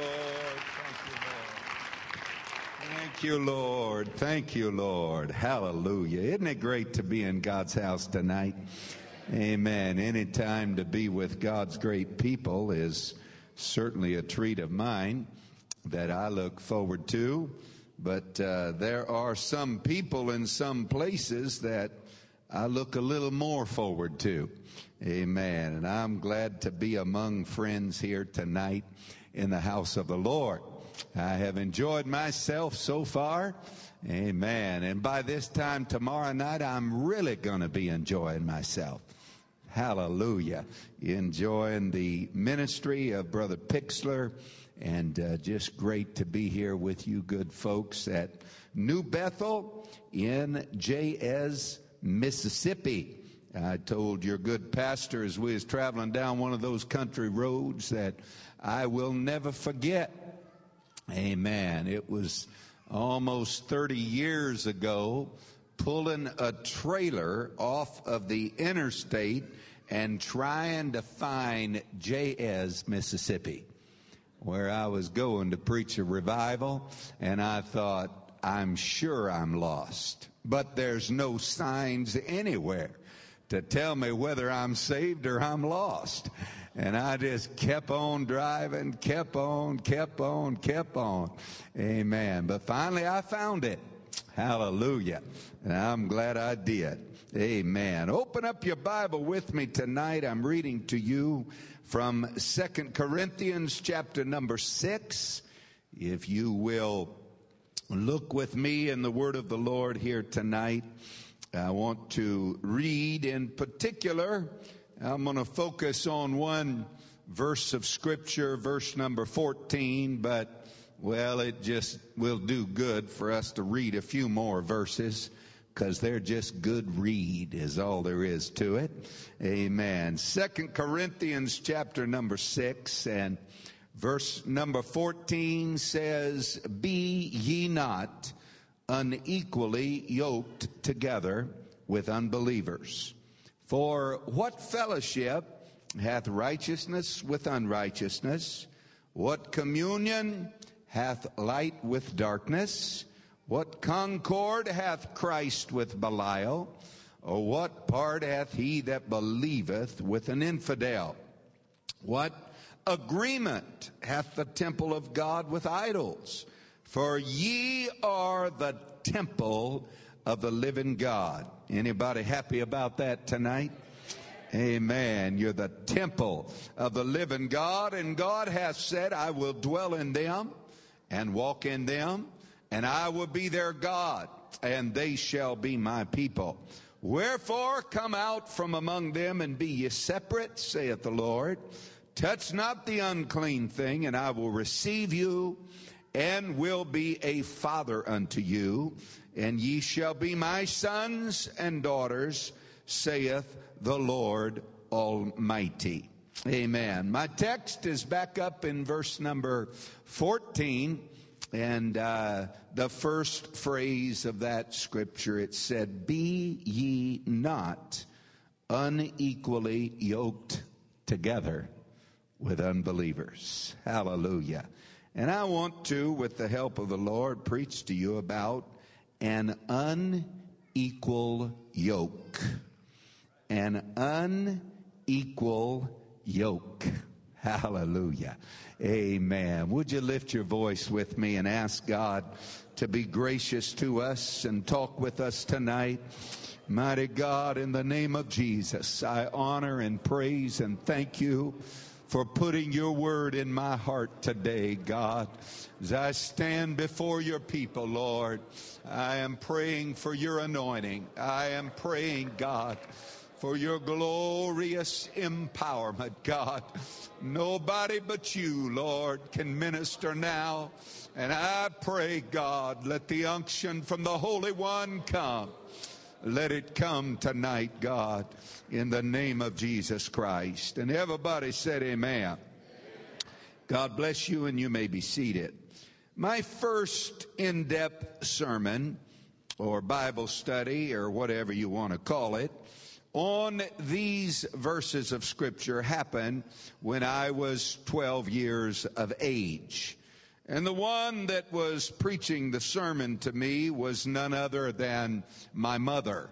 Lord. Thank you, Lord. Thank you, Lord. Thank you, Lord. Hallelujah. Isn't it great to be in God's house tonight? Amen. Any time to be with God's great people is certainly a treat of mine that I look forward to. But uh, there are some people in some places that I look a little more forward to. Amen. And I'm glad to be among friends here tonight in the house of the Lord. I have enjoyed myself so far. Amen. And by this time tomorrow night, I'm really going to be enjoying myself. Hallelujah. Enjoying the ministry of Brother Pixler and uh, just great to be here with you good folks at New Bethel in Jayess, Mississippi. I told your good pastor as we was traveling down one of those country roads that I will never forget. Amen. It was almost 30 years ago pulling a trailer off of the interstate and trying to find Jayess, Mississippi where I was going to preach a revival, and I thought, I'm sure I'm lost. But there's no signs anywhere to tell me whether I'm saved or I'm lost. And I just kept on driving, kept on, kept on, kept on. Amen. But finally I found it. Hallelujah. And I'm glad I did. Amen. Open up your Bible with me tonight. I'm reading to you from Second Corinthians chapter number 6. If you will look with me in the word of the Lord here tonight, I want to read in particular. I'm going to focus on one verse of scripture, verse number 14, but well, it just will do good for us to read a few more verses because they're just good read is all there is to it. Amen. Second Corinthians chapter number six and verse number 14 says, Be ye not unequally yoked together with unbelievers. For what fellowship hath righteousness with unrighteousness? What communion hath light with darkness? What concord hath Christ with Belial? Or what part hath he that believeth with an infidel? What agreement hath the temple of God with idols? For ye are the temple of the living God. Anybody happy about that tonight? Amen. You're the temple of the living God, and God hath said, I will dwell in them and walk in them and I will be their God, and they shall be my people. Wherefore come out from among them and be ye separate, saith the Lord. Touch not the unclean thing, and I will receive you, and will be a father unto you, and ye shall be my sons and daughters, saith the Lord Almighty. Amen. My text is back up in verse number 14. And uh, the first phrase of that scripture, it said, Be ye not unequally yoked together with unbelievers. Hallelujah. And I want to, with the help of the Lord, preach to you about an unequal yoke. An unequal yoke. Hallelujah. Amen. Would you lift your voice with me and ask God to be gracious to us and talk with us tonight? Mighty God, in the name of Jesus, I honor and praise and thank you for putting your word in my heart today, God. As I stand before your people, Lord, I am praying for your anointing. I am praying, God, for your glorious empowerment, God. Nobody but you, Lord, can minister now. And I pray, God, let the unction from the Holy One come. Let it come tonight, God, in the name of Jesus Christ. And everybody said, Amen. God bless you, and you may be seated. My first in depth sermon, or Bible study, or whatever you want to call it, on these verses of Scripture happened when I was 12 years of age. And the one that was preaching the sermon to me was none other than my mother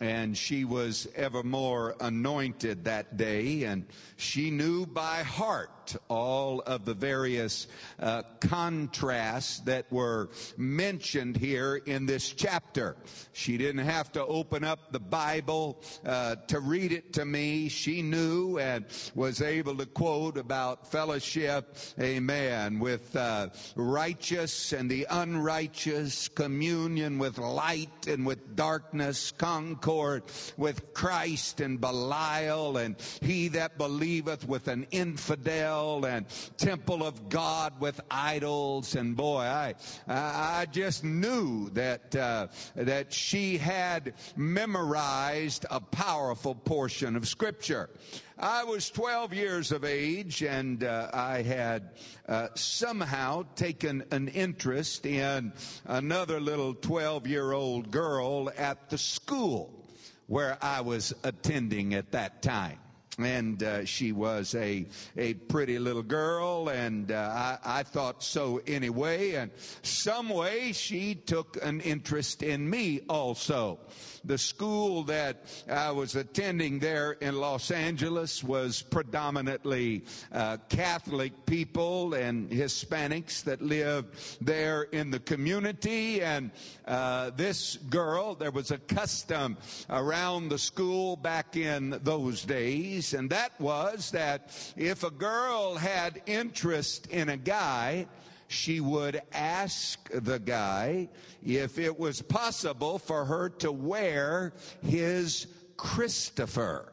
and she was evermore anointed that day, and she knew by heart all of the various uh, contrasts that were mentioned here in this chapter. She didn't have to open up the Bible uh, to read it to me. She knew and was able to quote about fellowship, amen, with uh, righteous and the unrighteous, communion with light and with darkness, concord with Christ and Belial, and he that believeth with an infidel and temple of God with idols. And boy, I, I just knew that, uh, that she had memorized a powerful portion of scripture. I was 12 years of age and uh, I had uh, somehow taken an interest in another little 12 year old girl at the school where I was attending at that time and uh, she was a a pretty little girl, and uh, I, I thought so anyway. And some way she took an interest in me also the school that I was attending there in Los Angeles was predominantly uh, Catholic people and Hispanics that lived there in the community. And uh, this girl, there was a custom around the school back in those days, and that was that if a girl had interest in a guy, she would ask the guy if it was possible for her to wear his Christopher.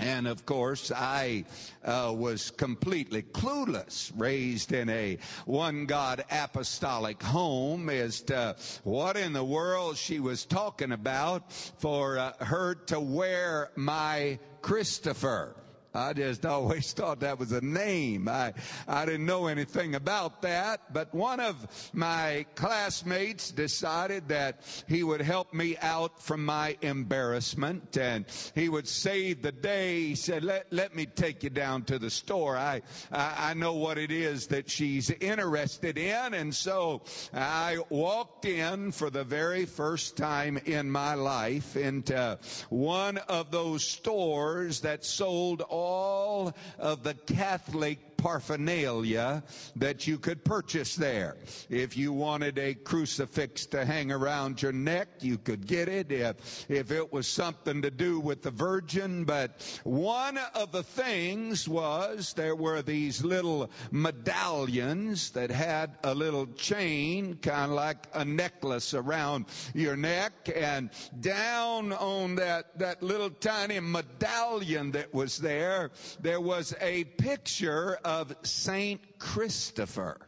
And of course, I uh, was completely clueless, raised in a one God apostolic home as to what in the world she was talking about for uh, her to wear my Christopher. I just always thought that was a name. I, I didn't know anything about that, but one of my classmates decided that he would help me out from my embarrassment and he would save the day. He said, let, let me take you down to the store. I, I, I know what it is that she's interested in. And so I walked in for the very first time in my life into one of those stores that sold all all of the Catholic paraphernalia that you could purchase there. If you wanted a crucifix to hang around your neck, you could get it. If, if it was something to do with the Virgin, but one of the things was there were these little medallions that had a little chain, kind of like a necklace around your neck, and down on that, that little tiny medallion that was there, there was a picture of Saint Christopher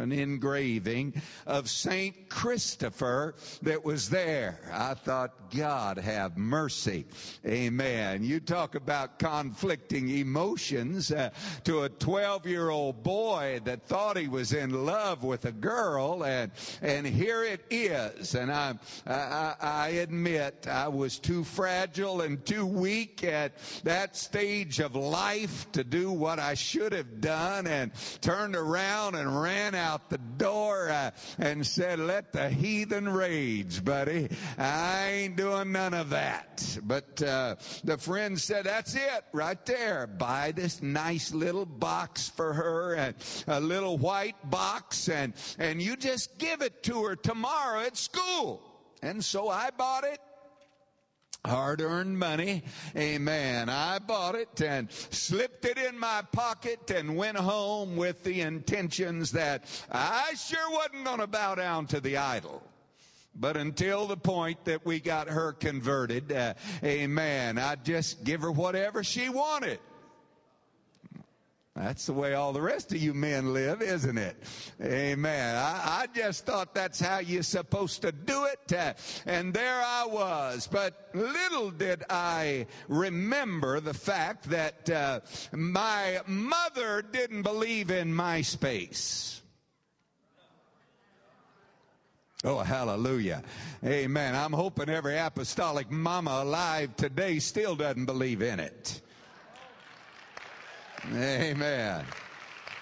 an engraving of Saint Christopher that was there. I thought, God have mercy. Amen. You talk about conflicting emotions uh, to a 12 year old boy that thought he was in love with a girl, and and here it is. And I, I, I admit I was too fragile and too weak at that stage of life to do what I should have done, and turned around and ran out out the door uh, and said, Let the heathen rage, buddy. I ain't doing none of that. But uh, the friend said, That's it right there. Buy this nice little box for her and a little white box, and, and you just give it to her tomorrow at school. And so I bought it hard earned money. Amen. I bought it and slipped it in my pocket and went home with the intentions that I sure wasn't going to bow down to the idol. But until the point that we got her converted, uh, amen, I'd just give her whatever she wanted. That's the way all the rest of you men live, isn't it? Amen. I, I just thought that's how you're supposed to do it. Uh, and there I was. But little did I remember the fact that uh, my mother didn't believe in MySpace. Oh, hallelujah. Amen. I'm hoping every apostolic mama alive today still doesn't believe in it. Amen.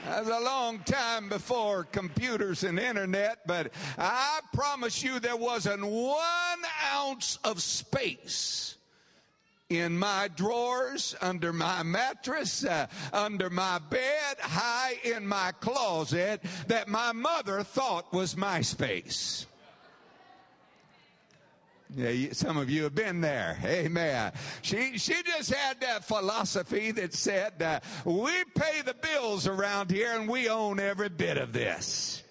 That was a long time before computers and internet, but I promise you there wasn't one ounce of space in my drawers, under my mattress, uh, under my bed, high in my closet that my mother thought was my space. Yeah, some of you have been there. Amen. She, she just had that philosophy that said, uh, we pay the bills around here and we own every bit of this.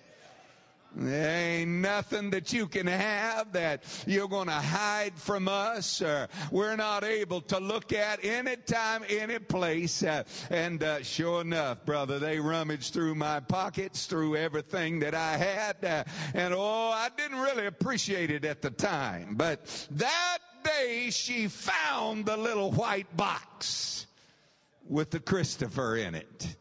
There ain't nothing that you can have that you're going to hide from us or we're not able to look at anytime, any place. Uh, and uh, sure enough, brother, they rummaged through my pockets, through everything that I had. Uh, and oh, I didn't really appreciate it at the time. But that day she found the little white box with the Christopher in it.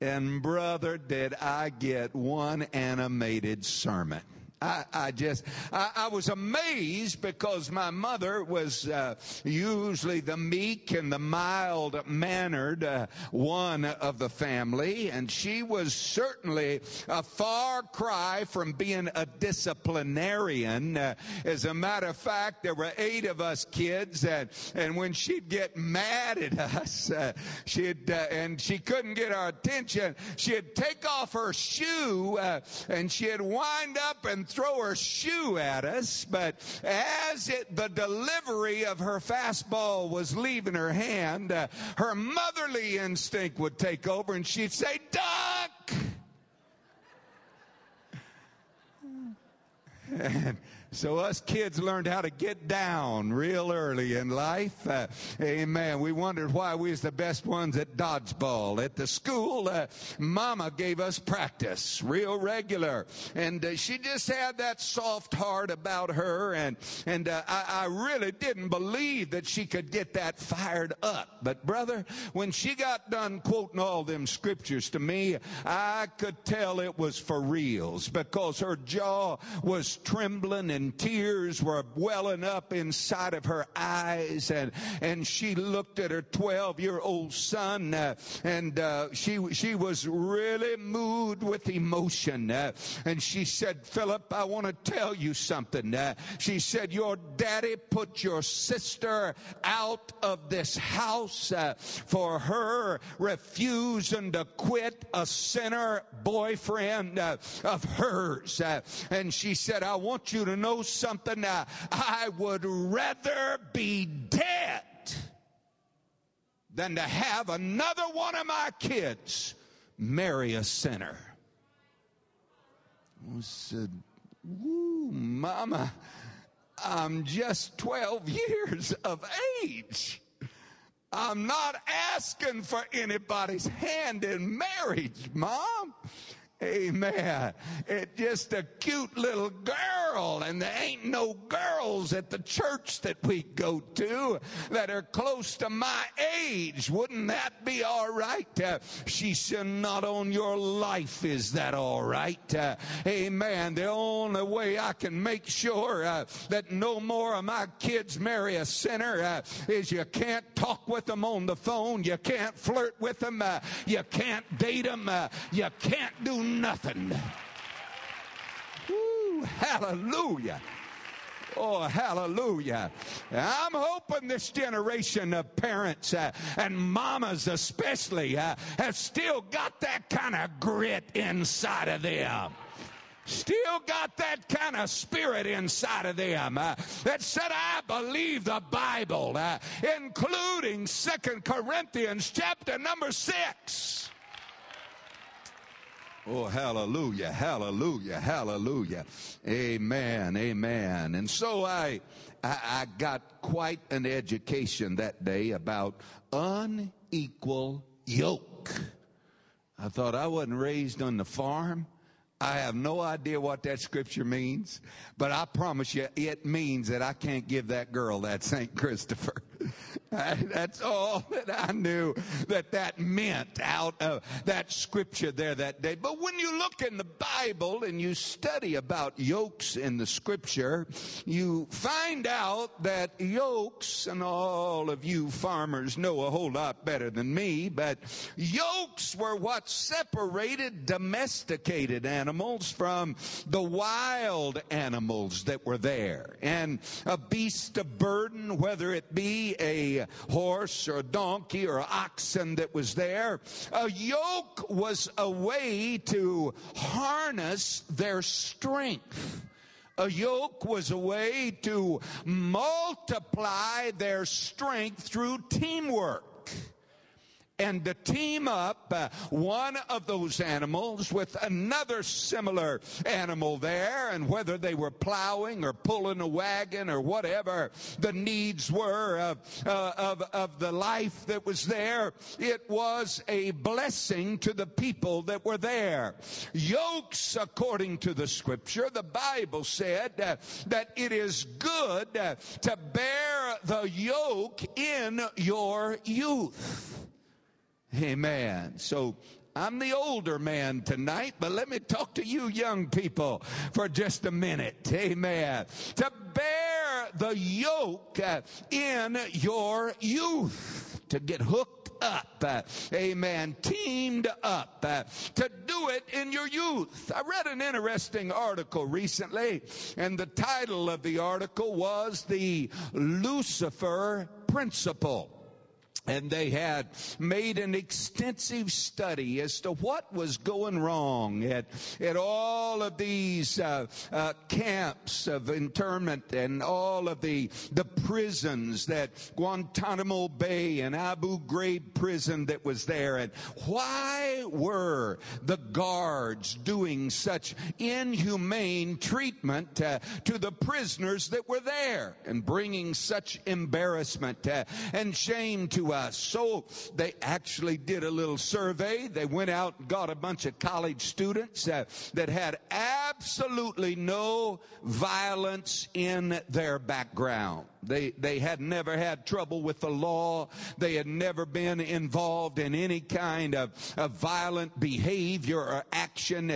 And brother, did I get one animated sermon. I, I just, I, I, was amazed because my mother was uh, usually the meek and the mild mannered uh, one of the family, and she was certainly a far cry from being a disciplinarian. Uh, as a matter of fact, there were eight of us kids, and, and when she'd get mad at us, uh, she'd, uh, and she couldn't get our attention, she'd take off her shoe uh, and she'd wind up and throw her shoe at us, but as it, the delivery of her fastball was leaving her hand, uh, her motherly instinct would take over and she'd say, Duck! And so us kids learned how to get down real early in life. Uh, amen. We wondered why we was the best ones at dodgeball. At the school, uh, mama gave us practice real regular. And uh, she just had that soft heart about her. And, and uh, I, I really didn't believe that she could get that fired up. But brother, when she got done quoting all them scriptures to me, I could tell it was for reals because her jaw was trembling and tears were welling up inside of her eyes. And and she looked at her 12 year old son uh, and uh, she she was really moved with emotion uh, and she said Philip I want to tell you something uh, she said your daddy put your sister out of this house uh, for her refusing to quit a sinner boyfriend uh, of hers and she said I want you to know know something? Uh, I would rather be dead than to have another one of my kids marry a sinner. I said, Woo, Mama, I'm just 12 years of age. I'm not asking for anybody's hand in marriage, Mom. Amen. It's just a cute little girl, and there ain't no girls at the church that we go to that are close to my age. Wouldn't that be all right? Uh, she said, Not on your life is that all right. Uh, amen. The only way I can make sure uh, that no more of my kids marry a sinner uh, is you can't talk with them on the phone, you can't flirt with them, uh, you can't date them, uh, you can't do nothing. Woo, hallelujah. Oh, hallelujah. I'm hoping this generation of parents uh, and mamas, especially, uh, have still got that kind of grit inside of them still got that kind of spirit inside of them uh, that said, I believe the Bible, uh, including Second Corinthians chapter number 6. Oh, hallelujah, hallelujah, hallelujah. Amen, amen. And so I, I, I, got quite an education that day about unequal yoke. I thought I wasn't raised on the farm. I have no idea what that scripture means, but I promise you it means that I can't give that girl that St. Christopher. That's all that I knew that that meant out of that scripture there that day. But when you look in the Bible and you study about yokes in the scripture, you find out that yokes, and all of you farmers know a whole lot better than me, but yokes were what separated domesticated animals from the wild animals that were there. And a beast of burden, whether it be a horse or a donkey or oxen that was there. A yoke was a way to harness their strength. A yoke was a way to multiply their strength through teamwork and to team up uh, one of those animals with another similar animal there, and whether they were plowing or pulling a wagon or whatever the needs were of, uh, of, of the life that was there, it was a blessing to the people that were there. Yokes, according to the scripture, the Bible said uh, that it is good uh, to bear the yoke in your youth. Amen. So I'm the older man tonight, but let me talk to you young people for just a minute. Amen. To bear the yoke in your youth, to get hooked up, amen, teamed up, to do it in your youth. I read an interesting article recently, and the title of the article was The Lucifer Principle and they had made an extensive study as to what was going wrong at, at all of these uh, uh, camps of internment and all of the, the prisons that Guantanamo Bay and Abu Ghraib prison that was there. And why were the guards doing such inhumane treatment uh, to the prisoners that were there and bringing such embarrassment uh, and shame to us? Us. So they actually did a little survey. They went out and got a bunch of college students uh, that had absolutely no violence in their background. They, they had never had trouble with the law. They had never been involved in any kind of, of violent behavior or action.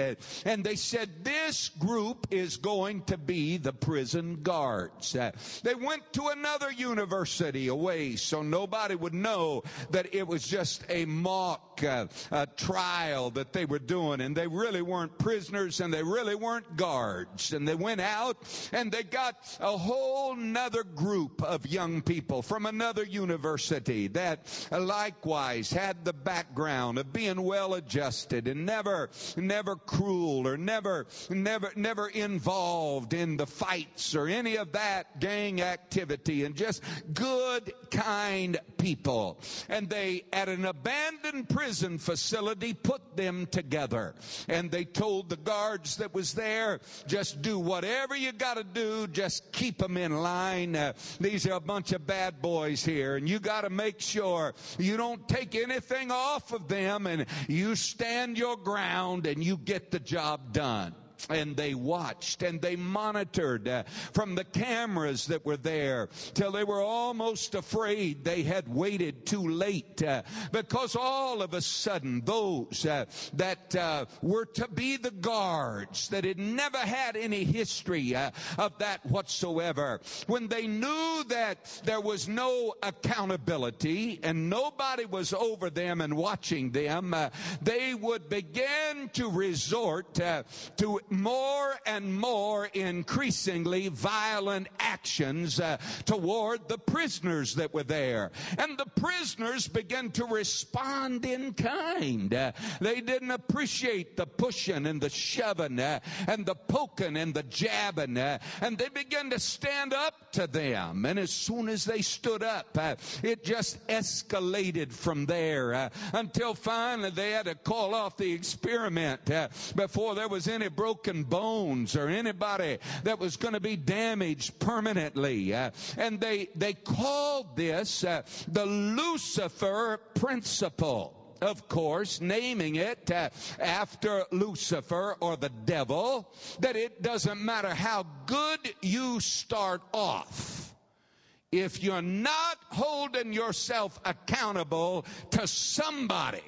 And they said, this group is going to be the prison guards. Uh, they went to another university away so nobody would know that it was just a mock uh, uh, trial that they were doing. And they really weren't prisoners and they really weren't guards. And they went out and they got a whole nother group group of young people from another university that likewise had the background of being well adjusted and never, never cruel or never, never, never involved in the fights or any of that gang activity and just good, kind people. And they, at an abandoned prison facility, put them together. And they told the guards that was there, just do whatever you got to do, just keep them in line. Uh, these are a bunch of bad boys here, and you got to make sure you don't take anything off of them and you stand your ground and you get the job done and they watched and they monitored uh, from the cameras that were there till they were almost afraid they had waited too late uh, because all of a sudden those uh, that were to be the guards that had never had any history of that whatsoever. When they knew that there was no accountability and nobody was over them and watching them they would begin to resort to more and more increasingly violent actions uh, toward the prisoners that were there. And the prisoners began to respond in kind. Uh, they didn't appreciate the pushing and the shoving uh, and the poking and the jabbing. Uh, and they began to stand up to them. And as soon as they stood up, uh, it just escalated from there uh, until finally they had to call off the experiment before there was any broken broken bones or anybody that was going to be damaged permanently. Uh, and they, they called this uh, the Lucifer principle of course, naming it uh, after Lucifer or the devil, that it doesn't matter how good you start off, if you're not holding yourself accountable to somebody,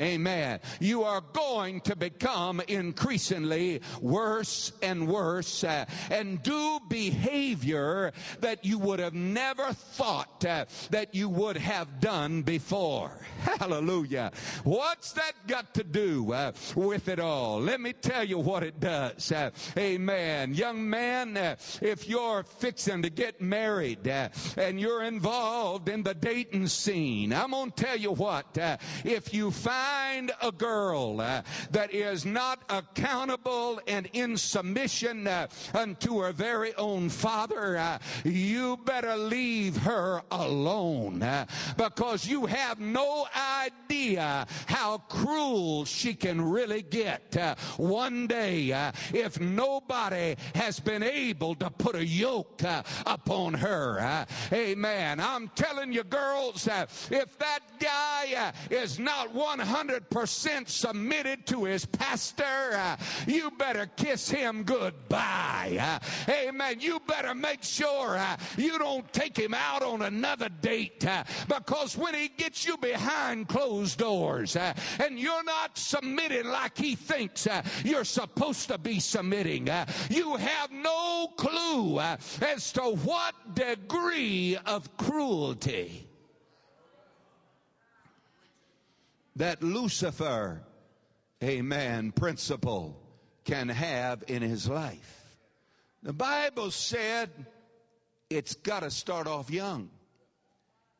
Amen. You are going to become increasingly worse and worse uh, and do behavior that you would have never thought uh, that you would have done before. Hallelujah. What's that got to do uh, with it all? Let me tell you what it does. Uh, amen. Young man, uh, if you're fixing to get married uh, and you're involved in the dating scene, I'm going to tell you what. if you find find a girl uh, that is not accountable and in submission uh, unto her very own father, uh, you better leave her alone uh, because you have no idea how cruel she can really get. Uh, one day, uh, if nobody has been able to put a yoke upon her, amen. I'm telling you, girls, if that guy is not 100 100% submitted to his pastor, uh, you better kiss him goodbye. Uh, amen. You better make sure uh, you don't take him out on another date uh, because when he gets you behind closed doors uh, and you're not submitting like he thinks uh, you're supposed to be submitting, you have no clue as to what degree of cruelty that Lucifer, amen, principle can have in his life. The Bible said it's got to start off young.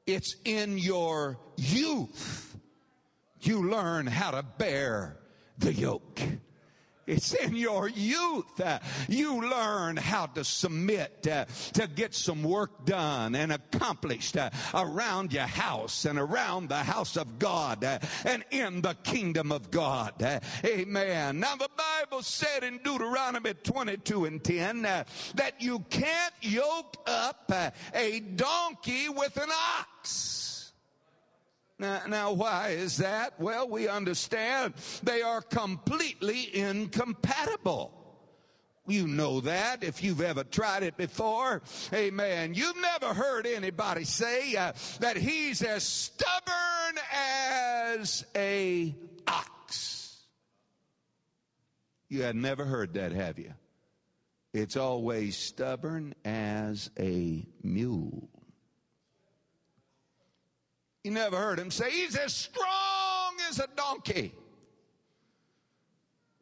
It's in your youth you learn how to bear the yoke. It's in your youth. You learn how to submit uh, to get some work done and accomplished uh, around your house and around the house of God uh, and in the kingdom of God. Amen. Now the Bible said in Deuteronomy 22 and 10 uh, that you can't yoke up a donkey with an ox. Now, now, why is that? Well, we understand they are completely incompatible. You know that if you've ever tried it before. Amen. You've never heard anybody say uh, that he's as stubborn as a ox. You had never heard that, have you? It's always stubborn as a mule. You never heard him say, He's as strong as a donkey.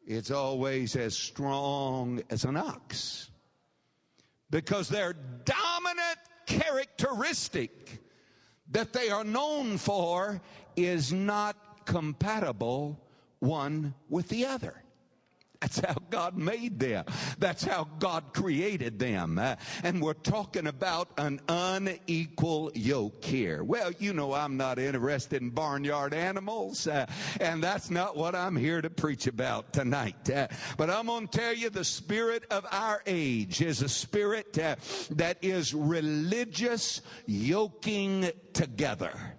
It's always as strong as an ox. Because their dominant characteristic that they are known for is not compatible one with the other. That's how God made them. That's how God created them. Uh, and we're talking about an unequal yoke here. Well, you know, I'm not interested in barnyard animals, uh, and that's not what I'm here to preach about tonight. Uh, but I'm going to tell you the spirit of our age is a spirit uh, that is religious yoking together.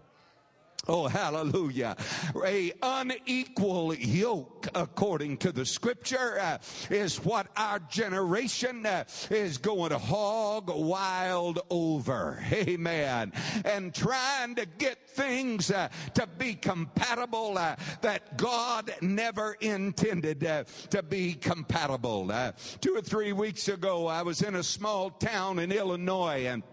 Oh, hallelujah. A unequal yoke, according to the scripture, uh, is what our generation uh, is going to hog wild over. Amen. And trying to get things uh, to be compatible uh, that God never intended uh, to be compatible. Uh, two or three weeks ago, I was in a small town in Illinois and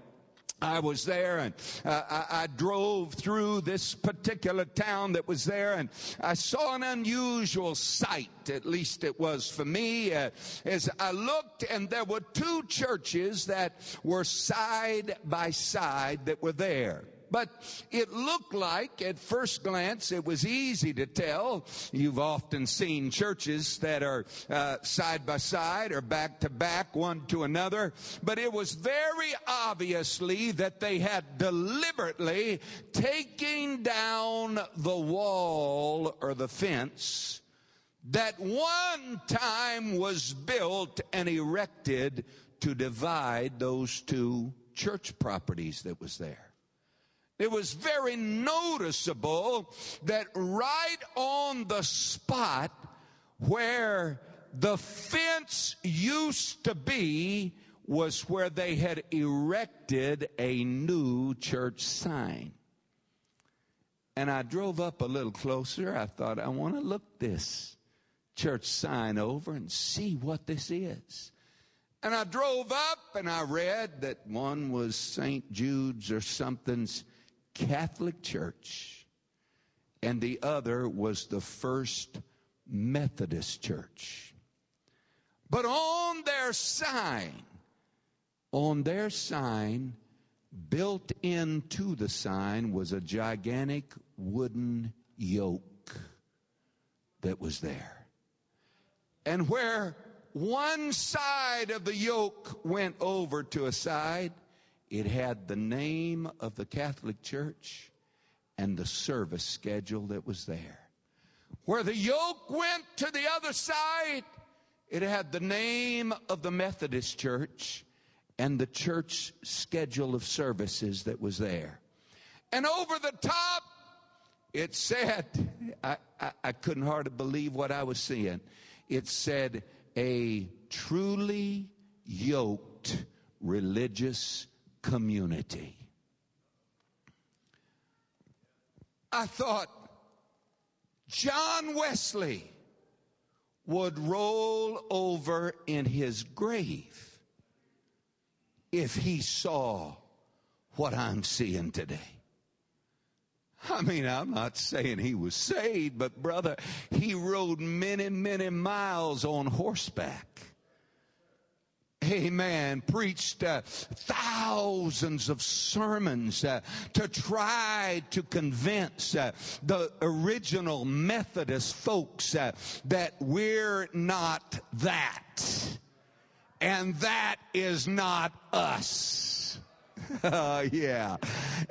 I was there and uh, I, I, drove through this particular town that was there and I saw an unusual sight, at least it was for me, uh, as I looked and there were two churches that were side by side that were there. But it looked like, at first glance, it was easy to tell. You've often seen churches that are uh, side by side or back to back, one to another. But it was very obviously that they had deliberately taken down the wall or the fence that one time was built and erected to divide those two church properties that was there. It was very noticeable that right on the spot where the fence used to be was where they had erected a new church sign. And I drove up a little closer. I thought, I want to look this church sign over and see what this is. And I drove up and I read that one was St. Jude's or something's Catholic Church, and the other was the First Methodist Church. But on their sign, on their sign, built into the sign was a gigantic wooden yoke that was there. And where one side of the yoke went over to a side, it had the name of the Catholic Church and the service schedule that was there. Where the yoke went to the other side, it had the name of the Methodist Church and the church schedule of services that was there. And over the top, it said, I, I, I couldn't hardly believe what I was seeing. It said, a truly yoked religious community. I thought John Wesley would roll over in his grave if he saw what I'm seeing today. I mean, I'm not saying he was saved, but brother, he rode many, many miles on horseback. Amen. Preached uh, thousands of sermons uh, to try to convince uh, the original Methodist folks uh, that we're not that. And that is not us. Uh, yeah.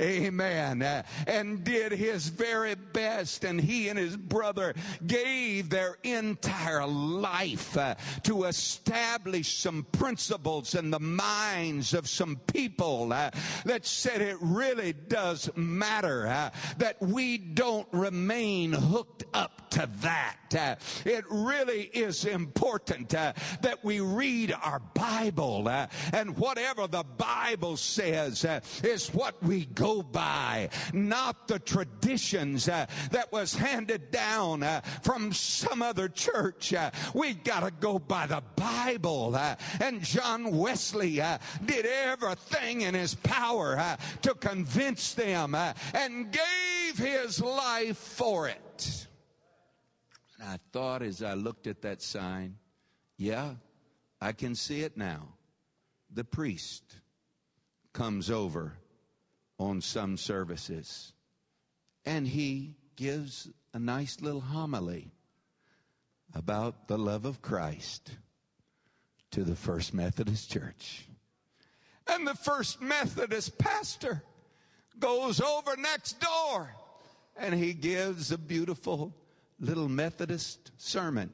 Amen. Uh, and did his very best. And he and his brother gave their entire life uh, to establish some principles in the minds of some people uh, that said it really does matter uh, that we don't remain hooked up to that. Uh, it really is important that we read our Bible and whatever the Bible says says uh, is what we go by, not the traditions uh, that was handed down uh, from some other church. We got to go by the Bible. And John Wesley did everything in his power to convince them and gave his life for it. And I thought as I looked at that sign, yeah, I can see it now. The priest comes over on some services and he gives a nice little homily about the love of Christ to the First Methodist Church. And the First Methodist pastor goes over next door and he gives a beautiful little Methodist sermon,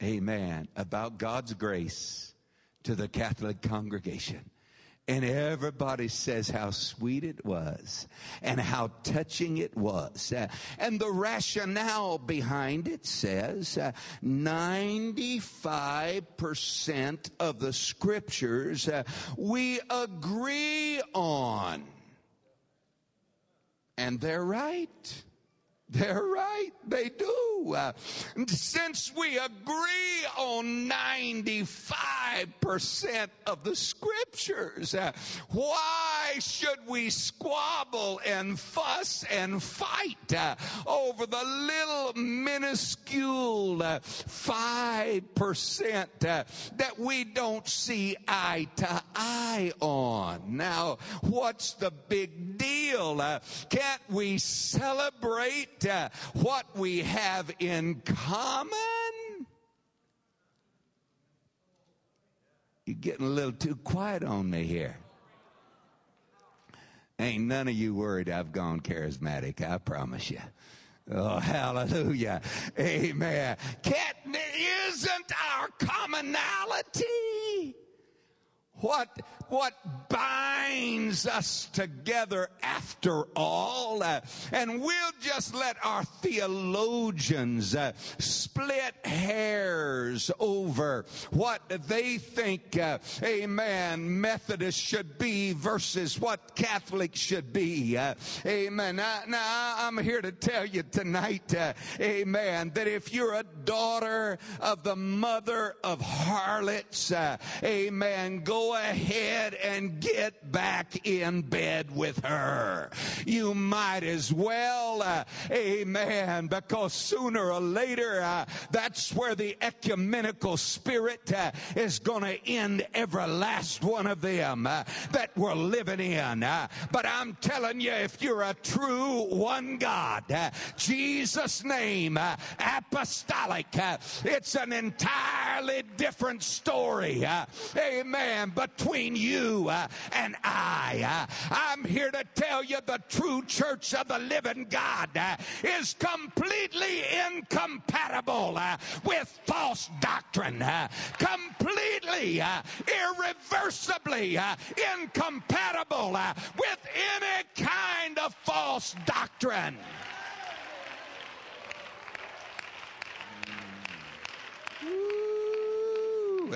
amen, about God's grace to the Catholic congregation. And everybody says how sweet it was and how touching it was. Uh, and the rationale behind it says uh, 95% of the scriptures uh, we agree on. And they're right. They're right. They do. Uh, since we agree on 95% of the scriptures, uh, why should we squabble and fuss and fight uh, over the little minuscule 5% uh, uh, that we don't see eye to eye on? Now, what's the big deal? Can't we celebrate uh, what we have in common? You're getting a little too quiet on me here. Ain't none of you worried I've gone charismatic, I promise you. Oh, hallelujah. Amen. Can't, isn't our commonality what, what binds us together after all. Uh, and we'll just let our theologians uh, split hairs over what they think, uh, amen, Methodist should be versus what Catholic should be. Uh, amen. Now, now, I'm here to tell you tonight, uh, amen, that if you're a daughter of the mother of harlots, uh, amen, go ahead and get back in bed with her. You might as well, uh, amen, because sooner or later, uh, that's where the ecumenical spirit uh, is going to end every last one of them uh, that we're living in. Uh, but I'm telling you, if you're a true one God, uh, Jesus' name, apostolic, it's an entirely different story. amen. Between you uh, and I. Uh, I'm here to tell you the true church of the living God uh, is completely incompatible with false doctrine. completely, irreversibly incompatible with any kind of false doctrine. Ooh,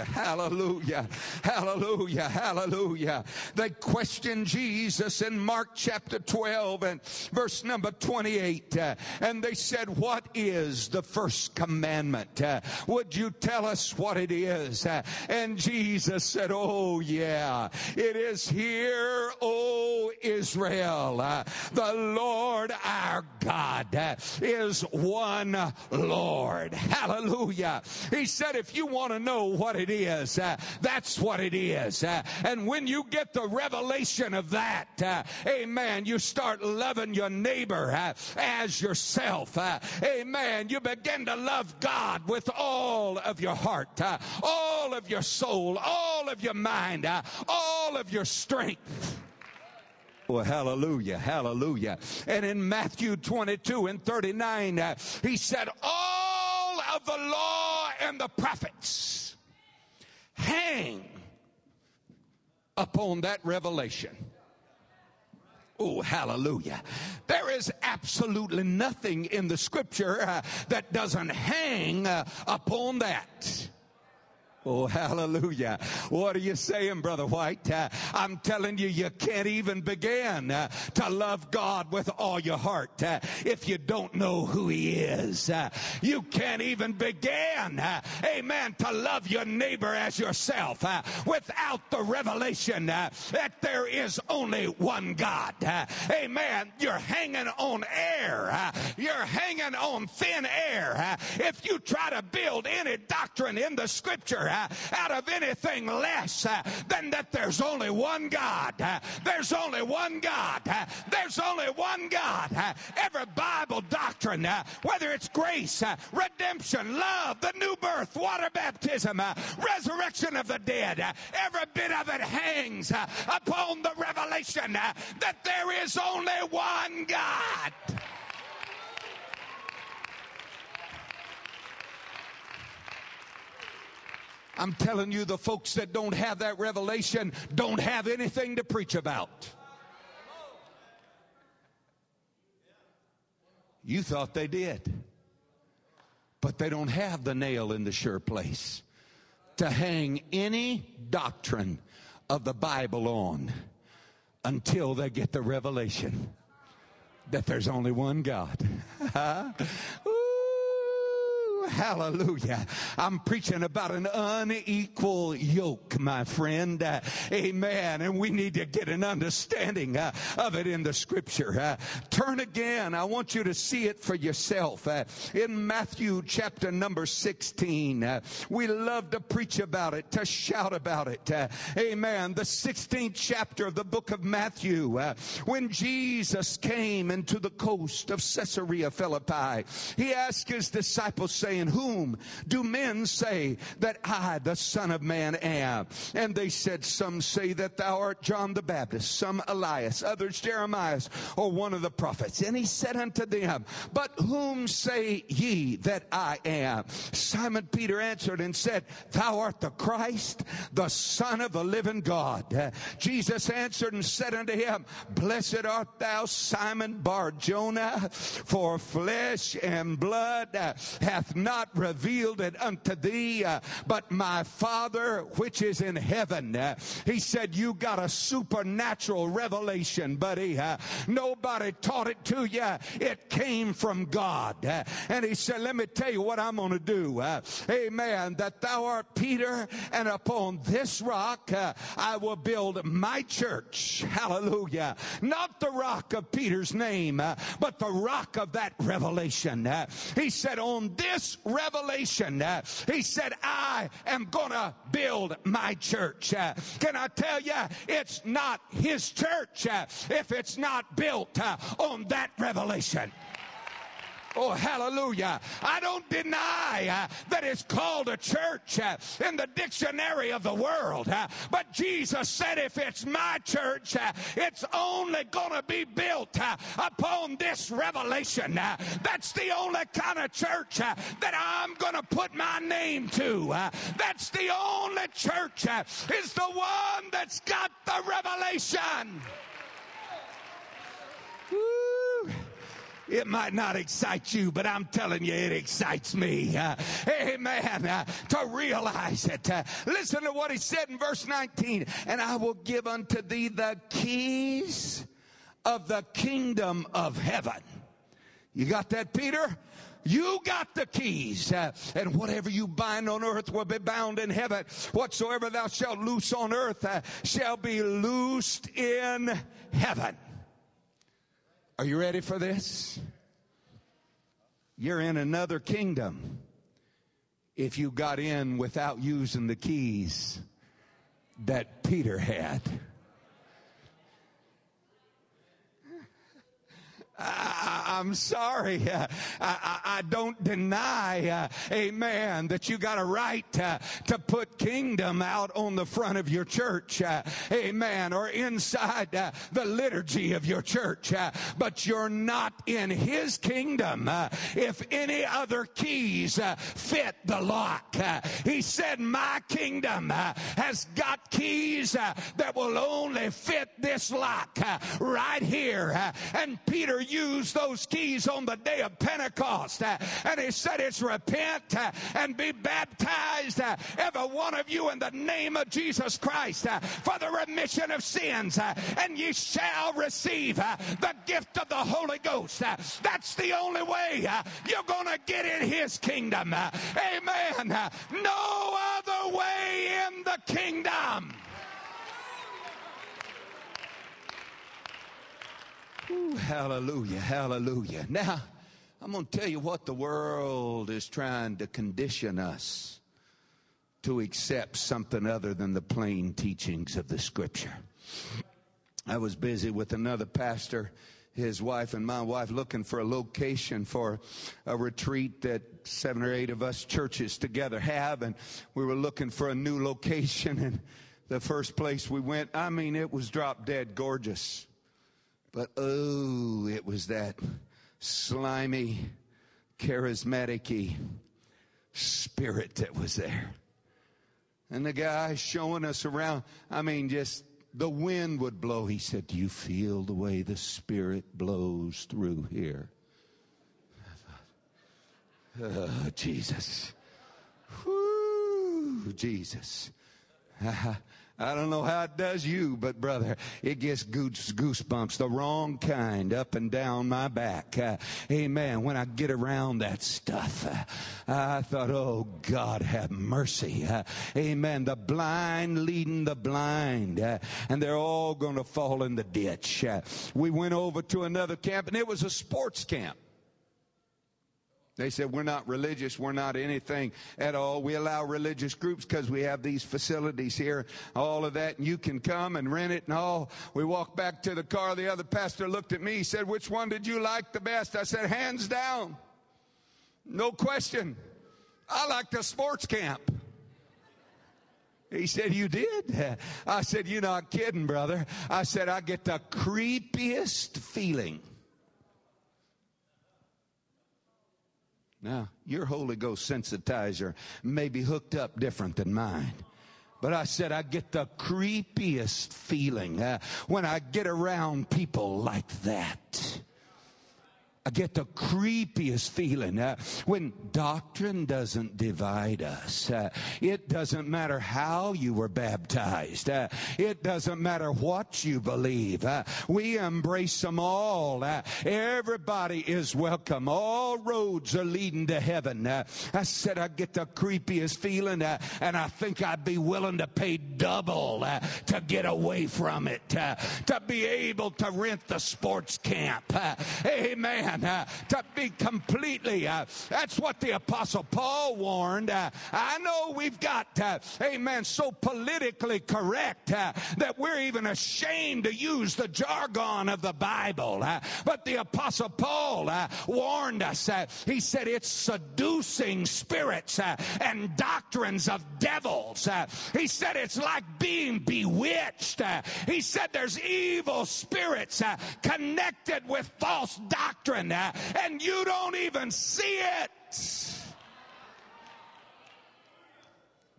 Hallelujah, hallelujah, hallelujah. They questioned Jesus in Mark chapter 12 and verse number 28. uh, and they said, What is the first commandment? Uh, would you tell us what it is? Uh, and Jesus said, Oh, yeah, it is hear, O Israel. Uh, the Lord our God uh, is one Lord. Hallelujah. He said, If you want to know what it is, uh, that's what it is. Uh, and when you get the revelation of that, uh, amen, you start loving your neighbor as yourself. Amen. You begin to love God with all of your heart, all of your soul, all of your mind, all of your strength. Well, hallelujah, hallelujah. And in Matthew 22 and 39, uh, he said, All of the law and the prophets hang upon that revelation. Oh, hallelujah. There is absolutely nothing in the scripture uh, that doesn't hang uh, upon that. Oh, hallelujah. What are you saying, Brother White? Uh, I'm telling you, you can't even begin uh, to love God with all your heart uh, if you don't know who He is. Uh, you can't even begin, uh, amen, to love your neighbor as yourself uh, without the revelation that there is only one God. Amen. You're hanging on air. You're hanging on thin air. If you try to build any doctrine in the scripture, out of anything less uh, than that there's only one God. Uh, there's only one God. Uh, there's only one God. Uh, every Bible doctrine, uh, whether it's grace, uh, redemption, love, the new birth, water baptism, resurrection of the dead, every bit of it hangs upon the revelation that there is only one God. I'm telling you, the folks that don't have that revelation don't have anything to preach about. You thought they did, but they don't have the nail in the sure place to hang any doctrine of the Bible on until they get the revelation that there's only one God. Hallelujah. I'm preaching about an unequal yoke, my friend. Uh, amen. And we need to get an understanding uh, of it in the scripture. Uh, turn again. I want you to see it for yourself. Uh, in Matthew chapter number 16, uh, we love to preach about it, to shout about it. Uh, amen. The 16th chapter of the book of Matthew, when Jesus came into the coast of Caesarea Philippi, he asked his disciples, saying, saying, Whom do men say that I, the Son of Man, am? And they said, Some say that thou art John the Baptist, some Elias, others Jeremiah, or one of the prophets. And he said unto them, But whom say ye that I am? Simon Peter answered and said, Thou art the Christ, the Son of the living God. Jesus answered and said unto him, Blessed art thou, Simon Bar Jonah, for flesh and blood hath not revealed it unto thee, uh, but my Father which is in heaven. Uh, he said, You got a supernatural revelation, buddy. Uh, nobody taught it to you. It came from God. And he said, Let me tell you what I'm going to do. Amen. That thou art Peter, and upon this rock I will build my church. Hallelujah. Not the rock of Peter's name, but the rock of that revelation. He said, On this revelation, uh, he said, I am to build my church. Uh, can I tell you, it's not his church uh, if it's not built on that revelation. Oh, hallelujah. I don't deny uh, that it's called a church uh, in the dictionary of the world. Uh, but Jesus said if it's my church, it's only going to be built upon this revelation. That's the only kind of church that I'm going to put my name to. that's the only church is the one that's got the revelation. Woo. It might not excite you, but I'm telling you, it excites me. Uh, amen. Uh, to realize it. Uh, listen to what he said in verse 19. And I will give unto thee the keys of the kingdom of heaven. You got that, Peter? You got the keys. Uh, and whatever you bind on earth will be bound in heaven. Whatsoever thou shalt loose on earth uh, shall be loosed in heaven. Are you ready for this? You're in another kingdom if you got in without using the keys that Peter had. I, am sorry. Uh, I, I, don't deny, uh, amen, that you got a right uh, to put kingdom out on the front of your church, uh, amen, or inside uh, the liturgy of your church. Uh, but you're not in his kingdom if any other keys fit the lock. he said, My kingdom has got keys that will only fit this lock right here. and Peter used those keys on the day of Pentecost. Uh, and he said, It's repent uh, and be baptized, uh, every one of you, in the name of Jesus Christ uh, for the remission of sins, uh, and ye shall receive uh, the gift of the Holy Ghost. That's the only way you're going to get in his kingdom. Amen. No other way in the kingdom. Ooh, hallelujah, hallelujah. Now, I'm going to tell you what the world is trying to condition us to accept something other than the plain teachings of the scripture. I was busy with another pastor, his wife and my wife, looking for a location for a retreat that seven or eight of us churches together have. And we were looking for a new location. And the first place we went, I mean, it was drop dead gorgeous. But oh, it was that slimy, charismatic spirit that was there. And the guy showing us around, I mean, just the wind would blow. He said, Do you feel the way the spirit blows through here? I Oh, Jesus. Whoo, Jesus. I don't know how it does you, but brother, it gets goosebumps, the wrong kind, up and down my back. Uh, amen. When I get around that stuff, uh, I thought, oh God, have mercy. Uh, amen. The blind leading the blind, uh, and they're all going to fall in the ditch. Uh, we went over to another camp, and it was a sports camp. They said, We're not religious. We're not anything at all. We allow religious groups because we have these facilities here, all of that, and you can come and rent it and all. We walked back to the car. The other pastor looked at me. He said, Which one did you like the best? I said, Hands down. No question. I like the sports camp. He said, You did? I said, You're not kidding, brother. I said, I get the creepiest feeling. Now, your Holy Ghost sensitizer may be hooked up different than mine. But I said, I get the creepiest feeling uh, when I get around people like that. I get the creepiest feeling uh, when doctrine doesn't divide us. Uh, it doesn't matter how you were baptized. Uh, it doesn't matter what you believe. Uh, we embrace them all. Uh, everybody is welcome. All roads are leading to heaven. Uh, I said I get the creepiest feeling, and I think I'd be willing to pay double to get away from it, to be able to rent the sports camp. amen uh, to be completely. Uh, that's what the Apostle Paul warned. Uh, I know we've got, uh, amen, so politically correct uh, that we're even ashamed to use the jargon of the Bible. Uh, but the Apostle Paul warned us. he said it's seducing spirits and doctrines of devils. he said it's like being bewitched. he said there's evil spirits connected with false doctrine and you don't even see it.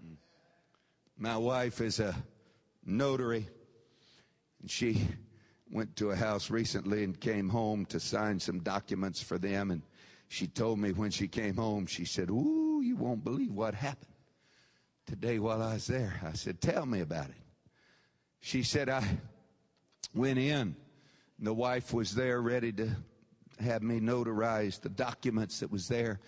Hmm. My wife is a notary, and she went to a house recently and came home to sign some documents for them. And she told me when she came home, she said, Ooh, you won't believe what happened today while I was there. I said, Tell me about it. She said, I went in. The wife was there ready to had me notarize the documents that was there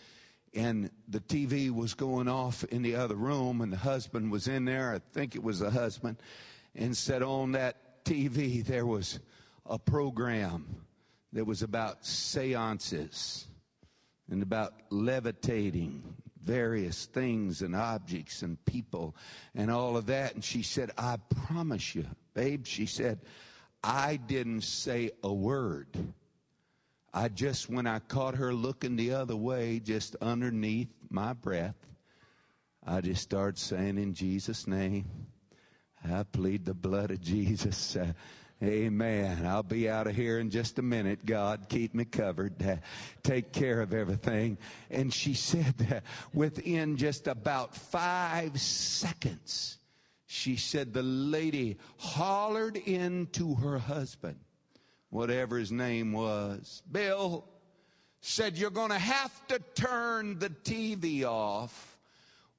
and the TV was going off in the other room, and the husband was in there. I think it was the husband, and said on that TV there was a program that was about seances and about levitating various things and objects and people and all of that. And she said, I promise you, babe, she said, I didn't say a word. I just, when I caught her looking the other way, just underneath my breath, I just started saying, In Jesus' name, I plead the blood of Jesus. Uh, amen. I'll be out of here in just a minute. God, keep me covered. Uh, take care of everything. And she said that within just about five seconds, she said the lady hollered into her husband whatever his name was, Bill, said, You're going to have to turn the TV off.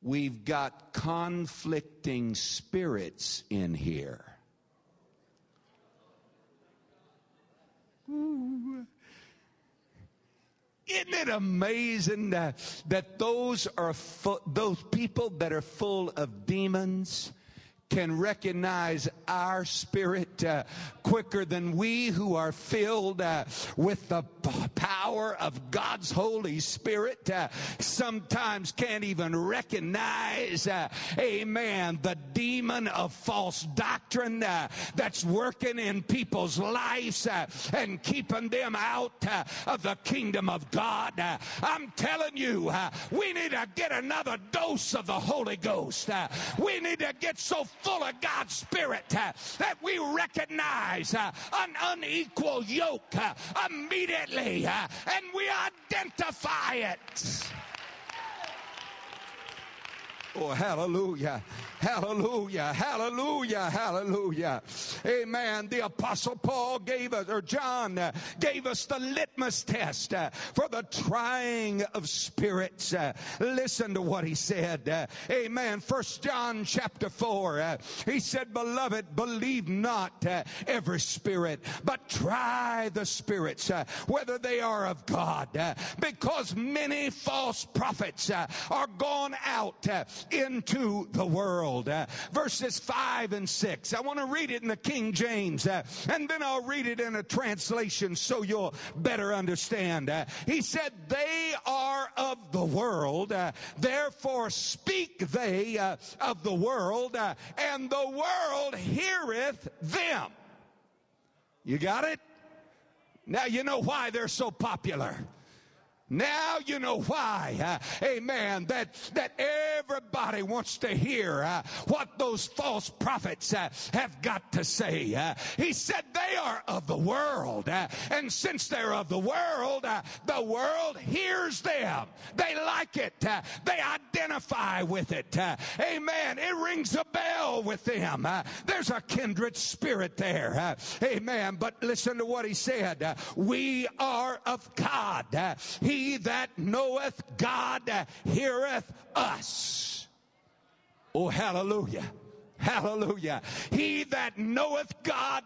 We've got conflicting spirits in here. Ooh. Isn't it amazing that, that those are fu- those people that are full of demons can recognize our spirit uh, quicker than we who are filled uh, with the power of God's Holy Spirit uh, sometimes can't even recognize, uh, amen, the demon of false doctrine uh, that's working in people's lives uh, and keeping them out of the kingdom of God. I'm telling you, we need to get another dose of the Holy Ghost. we need to get so full of God's Spirit that we recognize uh, an unequal yoke uh, immediately uh, and we identify it. Oh, hallelujah. Hallelujah. Hallelujah. Hallelujah. Amen. The apostle Paul gave us, or John uh, gave us the litmus test uh, for the trying of spirits. Uh, listen to what he said. Uh, amen. First John chapter four. Uh, he said, beloved, believe not uh, every spirit, but try the spirits, whether they are of God, because many false prophets are gone out into the world. Uh, verses 5 and 6. I want to read it in the King James, uh, and then I'll read it in a translation so you'll better understand. Uh, he said, They are of the world, uh, therefore speak they uh, of the world, uh, and the world heareth them. You got it? Now you know why they're so popular Now you know why, uh, amen, that, that everybody wants to hear uh, what those false prophets uh, have got to say. He said they are of the world, and since they're of the world, the world hears them. They like it. they identify with it. amen. It rings a bell with them. there's a kindred spirit there. amen. But listen to what he said. we are of God. he he that knoweth God heareth us. Oh, hallelujah. Hallelujah. He that knoweth God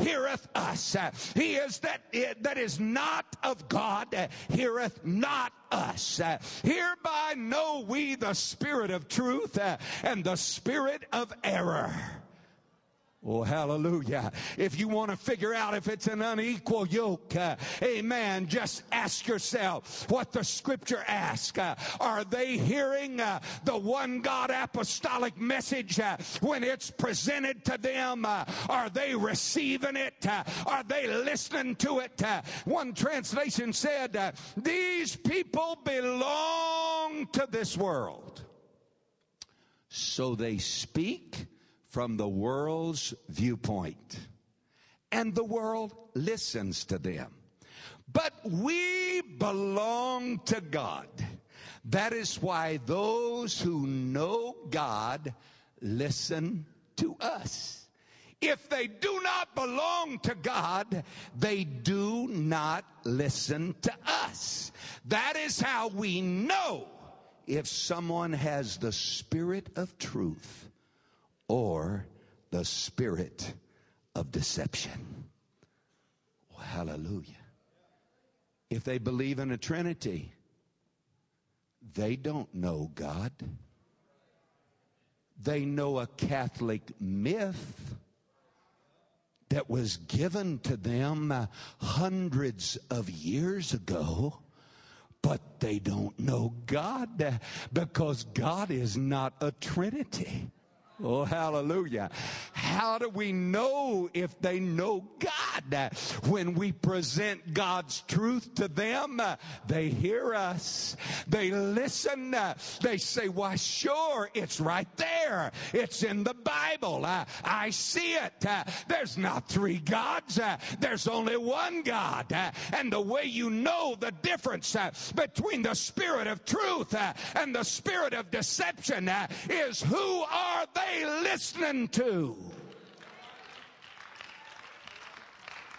heareth us. He is that, that is not of God heareth not us. Hereby know we the spirit of truth and the spirit of error. Oh, hallelujah. If you want to figure out if it's an unequal yoke, uh, amen, just ask yourself what the scripture asks. Uh, are they hearing uh, the one God apostolic message uh, when it's presented to them? Uh, are they receiving it? Uh, are they listening to it? one translation said, These people belong to this world. So they speak from the world's viewpoint. And the world listens to them. But we belong to God. That is why those who know God listen to us. If they do not belong to God, they do not listen to us. That is how we know if someone has the spirit of truth or the spirit of deception. Hallelujah. If they believe in a Trinity, they don't know God. They know a Catholic myth that was given to them uh, hundreds of years ago, but they don't know God uh, because God is not a Trinity. Oh, hallelujah. How do we know if they know God? When we present God's truth to them, they hear us. They listen. They say, why, sure, it's right there. It's in the Bible. I, I see it. There's not three gods. There's only one God. And the way you know the difference between the spirit of truth and the spirit of deception is who are they they listening to?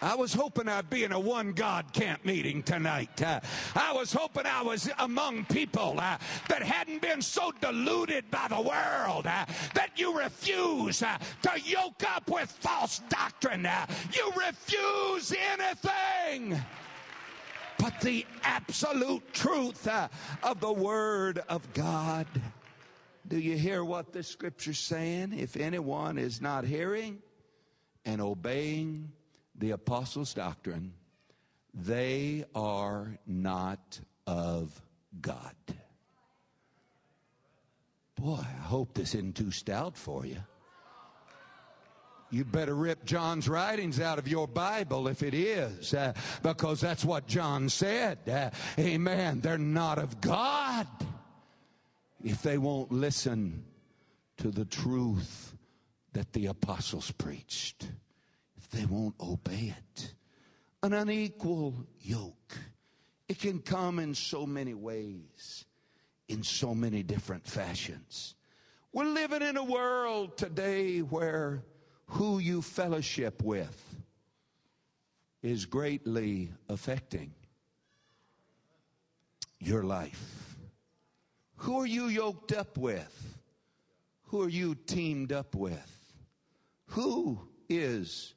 I was hoping I'd be in a one God camp meeting tonight. Uh, I was hoping I was among people uh, that hadn't been so deluded by the world uh, that you refuse uh, to yoke up with false doctrine. Uh, you refuse anything but the absolute truth uh, of the Word of God. Do you hear what the scripture's saying? If anyone is not hearing and obeying the apostles' doctrine, they are not of God. Boy, I hope this isn't too stout for you. You better rip John's writings out of your Bible if it is, uh, because that's what John said. Uh, amen. They're not of God if they won't listen to the truth that the apostles preached, if they won't obey it. An unequal yoke. It can come in so many ways, in so many different fashions. We're living in a world today where who you fellowship with is greatly affecting your life. Who are you yoked up with? Who are you teamed up with? Who is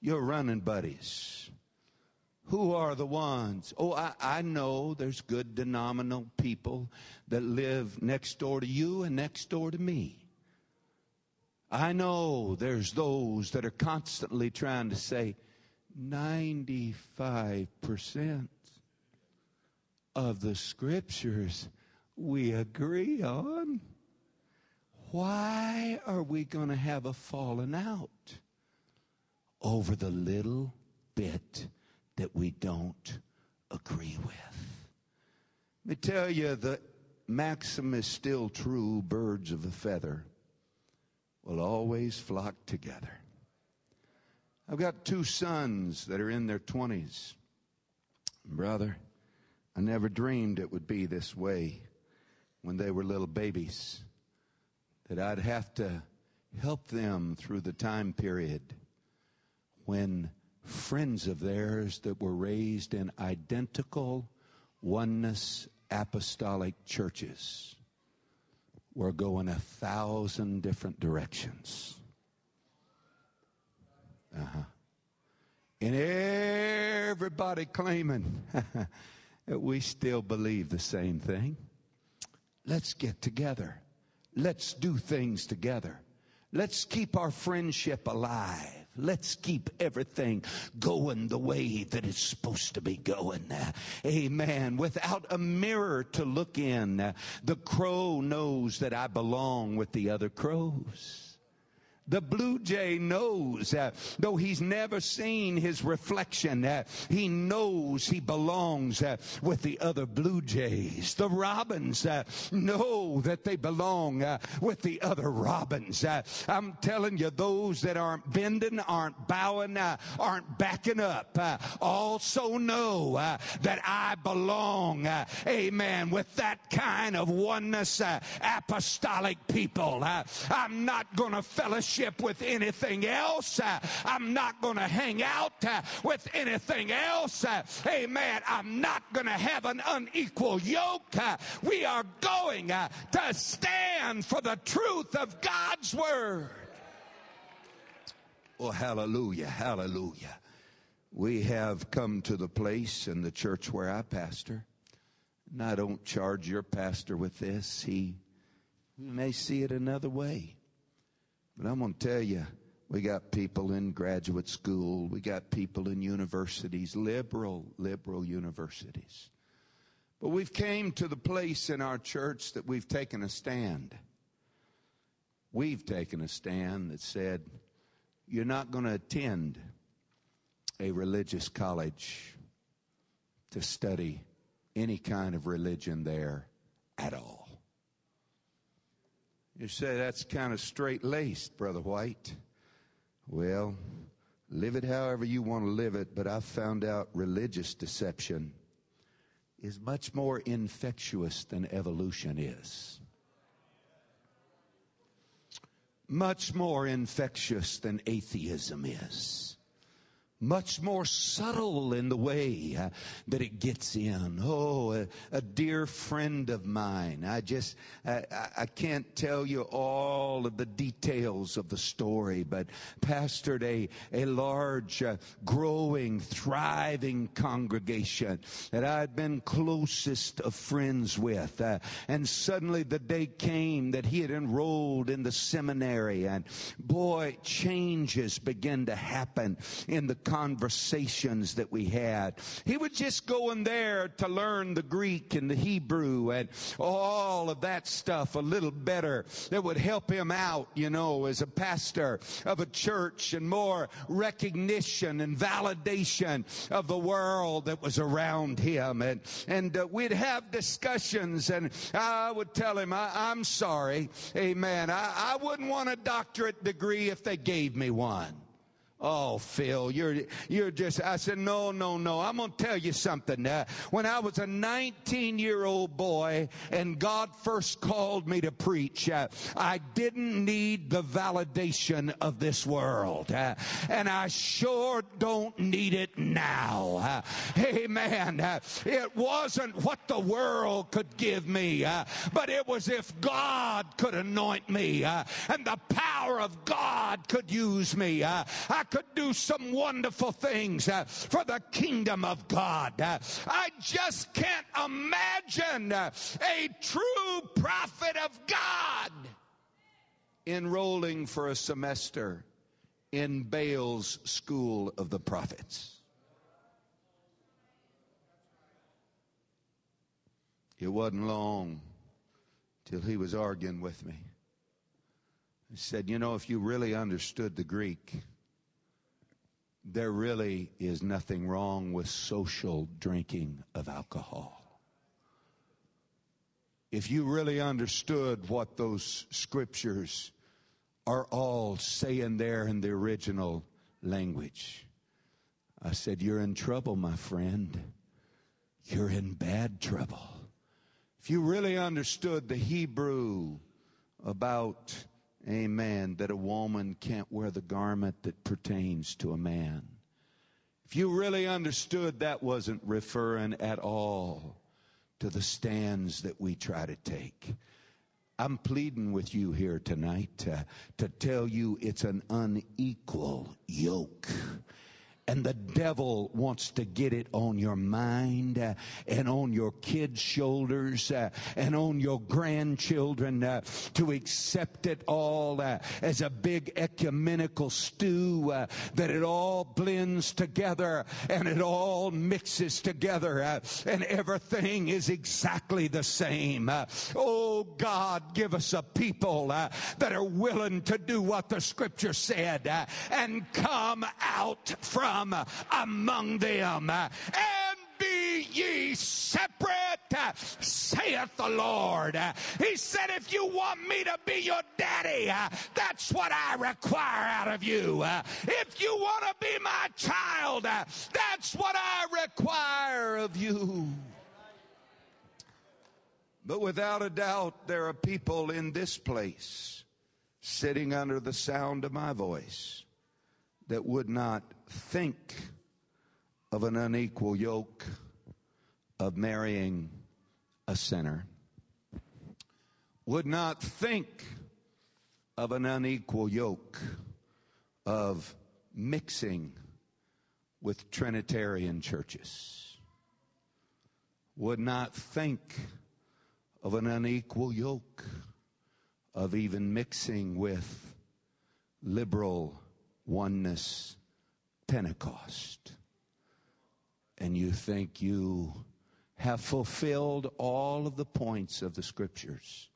your running buddies? Who are the ones? Oh, I, I know there's good denominational people that live next door to you and next door to me. I know there's those that are constantly trying to say 95% of the scriptures we agree on, why are we going to have a falling out over the little bit that we don't agree with? Let me tell you, the maxim is still true birds of a feather will always flock together. I've got two sons that are in their 20s. Brother, I never dreamed it would be this way when they were little babies, that I'd have to help them through the time period when friends of theirs that were raised in identical oneness apostolic churches were going a thousand different directions. Uh huh. And everybody claiming that we still believe the same thing. Let's get together. Let's do things together. Let's keep our friendship alive. Let's keep everything going the way that it's supposed to be going. Amen. Without a mirror to look in, the crow knows that I belong with the other crows. The blue jay knows, uh, though he's never seen his reflection, uh, he knows he belongs uh, with the other blue jays. The robins uh, know that they belong uh, with the other robins. Uh, I'm telling you, those that aren't bending, aren't bowing, aren't backing up, also know that I belong, amen, with that kind of oneness apostolic people. I'm not going to fellowship fellowship with anything else. Uh, I'm not going to hang out uh, with anything else. Uh, amen. I'm not going to have an unequal yoke. We are going to stand for the truth of God's word. Well, hallelujah, hallelujah. We have come to the place in the church where I pastor. And I don't charge your pastor with this. He, he may see it another way. But I'm going to tell you, we got people in graduate school, we got people in universities, liberal, liberal universities. But we've came to the place in our church that we've taken a stand. We've taken a stand that said, you're not going to attend a religious college to study any kind of religion there at all. You say that's kind of straight laced, Brother White. Well, live it however you want to live it, but I've found out religious deception is much more infectious than evolution is. Much more infectious than atheism is much more subtle in the way uh, that it gets in. Oh, a, a, dear friend of mine. I just, I, I, can't tell you all of the details of the story, but pastored a, a large, uh, growing, thriving congregation that I'd been closest of friends with. Uh, and suddenly the day came that he had enrolled in the seminary and boy, changes began to happen in the conversations that we had. He would just go in there to learn the Greek and the Hebrew and all of that stuff a little better that would help him out, you know, as a pastor of a church and more recognition and validation of the world that was around him. And, and uh, we'd have discussions and I would tell him, I, am sorry. Amen. I, I wouldn't want a doctorate degree if they gave me one. Oh, Phil, you're, you're just, I said, no, no, no. I'm going to tell you something. Uh, when I was a 19 year old boy and God first called me to preach, uh, I didn't need the validation of this world. Uh, and I sure don't need it now. Uh, amen. Uh, it wasn't what the world could give me, uh, but it was if God could anoint me and the power of God could use me. I could do some wonderful things uh, for the kingdom of God. Uh, I just can't imagine uh, a true prophet of God enrolling for a semester in Baal's school of the prophets. It wasn't long till he was arguing with me. He said, You know, if you really understood the Greek, there really is nothing wrong with social drinking of alcohol. if you really understood what those scriptures are all saying there in the original language. I said, You're in trouble, my friend. You're in bad trouble. If you really understood the Hebrew about, amen, that a woman can't wear the garment that pertains to a man, if you really understood that wasn't referring at all to the stands that we try to take. I'm pleading with you here tonight uh, to tell you it's an unequal yoke and the devil wants to get it on your mind uh, and on your kids' shoulders uh, and on your grandchildren uh, to accept it all uh, as a big ecumenical stew uh, that it all blends together and it all mixes together uh, and everything is exactly the same. oh God, give us a people that are willing to do what the scripture said and come out from among them and be ye separate, saith the Lord. He said, if you want me to be your daddy, that's what I require out of you. If you want to be my child, that's what I require of you. But without a doubt, there are people in this place sitting under the sound of my voice that would not think of an unequal yoke of marrying a sinner, would not think of an unequal yoke of mixing with Trinitarian churches, would not think of an unequal yoke of even mixing with liberal oneness Pentecost. And you think you have fulfilled all of the points of the scriptures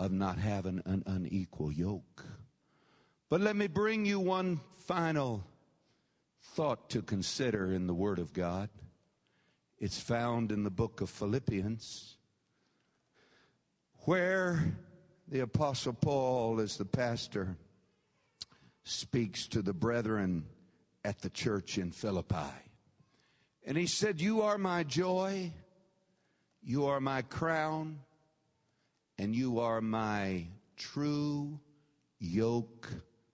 of not having an unequal yoke. But let me bring you one final thought to consider in the Word of God. It's found in the book of Philippians, where the Apostle Paul, as the pastor, speaks to the brethren at the church in Philippi. And he said, You are my joy, you are my crown, and you are my true yoke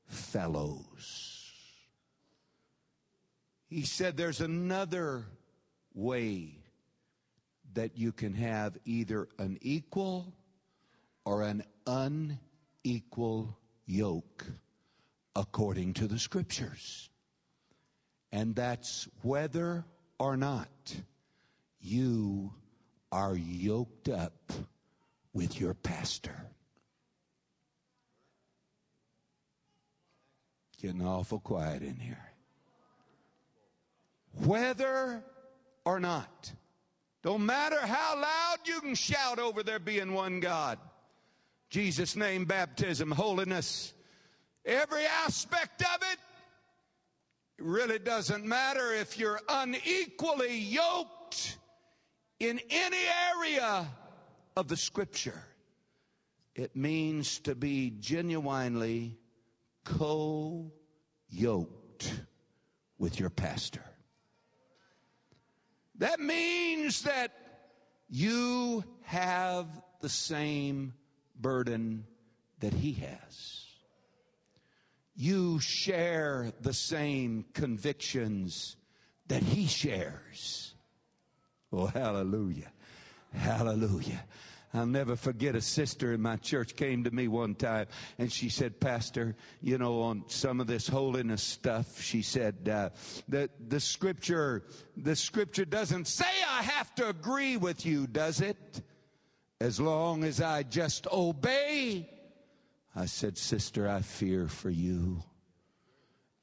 fellows. He said, There's another way that you can have either an equal or an unequal yoke according to the scriptures. And that's whether or not you are yoked up with your pastor. Getting awful quiet in here. Whether or not. Don't matter how loud you can shout over there being one God. Jesus' name, baptism, holiness, every aspect of it, it really doesn't matter if you're unequally yoked in any area of the scripture. It means to be genuinely co yoked with your pastor. That means that you have the same burden that he has you share the same convictions that he shares. Oh, hallelujah. Hallelujah. I'll never forget a sister in my church came to me one time and she said, Pastor, you know, on some of this holiness stuff, she said, uh, the, the scripture, the scripture doesn't say I have to agree with you, does it? As long as I just obey I said, Sister, I fear for you.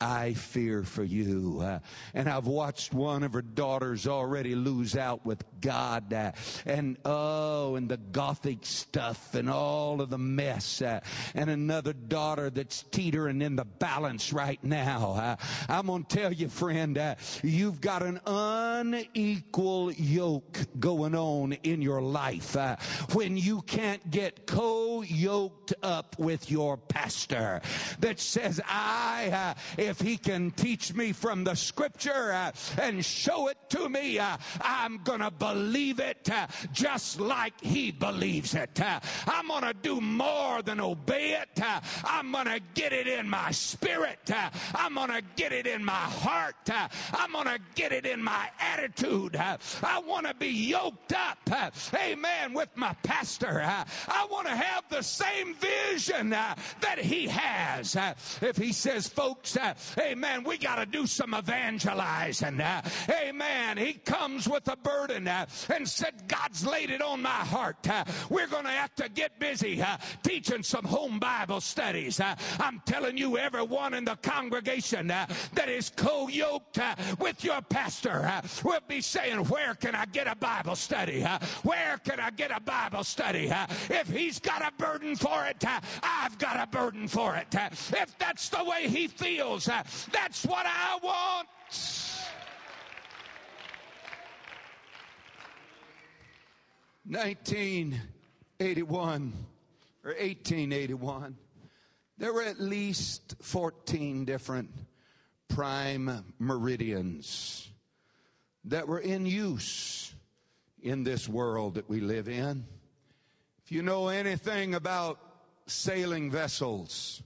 I fear for you. Uh, and I've watched one of her daughters already lose out with God. Uh, and oh, and the gothic stuff and all of the mess. Uh, and another daughter that's teetering in the balance right now. Uh, I'm going to tell you, friend, uh, you've got an unequal yoke going on in your life uh, when you can't get co yoked up with your pastor that says, I, if he can teach me from the scripture uh, and show it to me, uh, I'm going to believe it uh, just like he believes it. Uh, I'm going to do more than obey it. Uh, I'm going to get it in my spirit. Uh, I'm going to get it in my heart. I'm going to get it in my attitude. I want to be yoked up, amen, with my pastor. I want to have the same vision that he has. If he says, folks, Amen. We got to do some evangelizing. Amen. He comes with a burden uh, and said, God's laid it on my heart. Uh, we're going to have to get busy uh, teaching some home Bible studies. Uh, I'm telling you, everyone in the congregation uh, that is co yoked uh, with your pastor will be saying, Where can I get a Bible study? Where can I get a Bible study? If he's got a burden for it, I've got a burden for it. If that's the way he feels, that's what I want. Nineteen eighty-one or eighteen eighty-one. There were at least fourteen different prime meridians that were in use in this world that we live in. If you know anything about sailing vessels,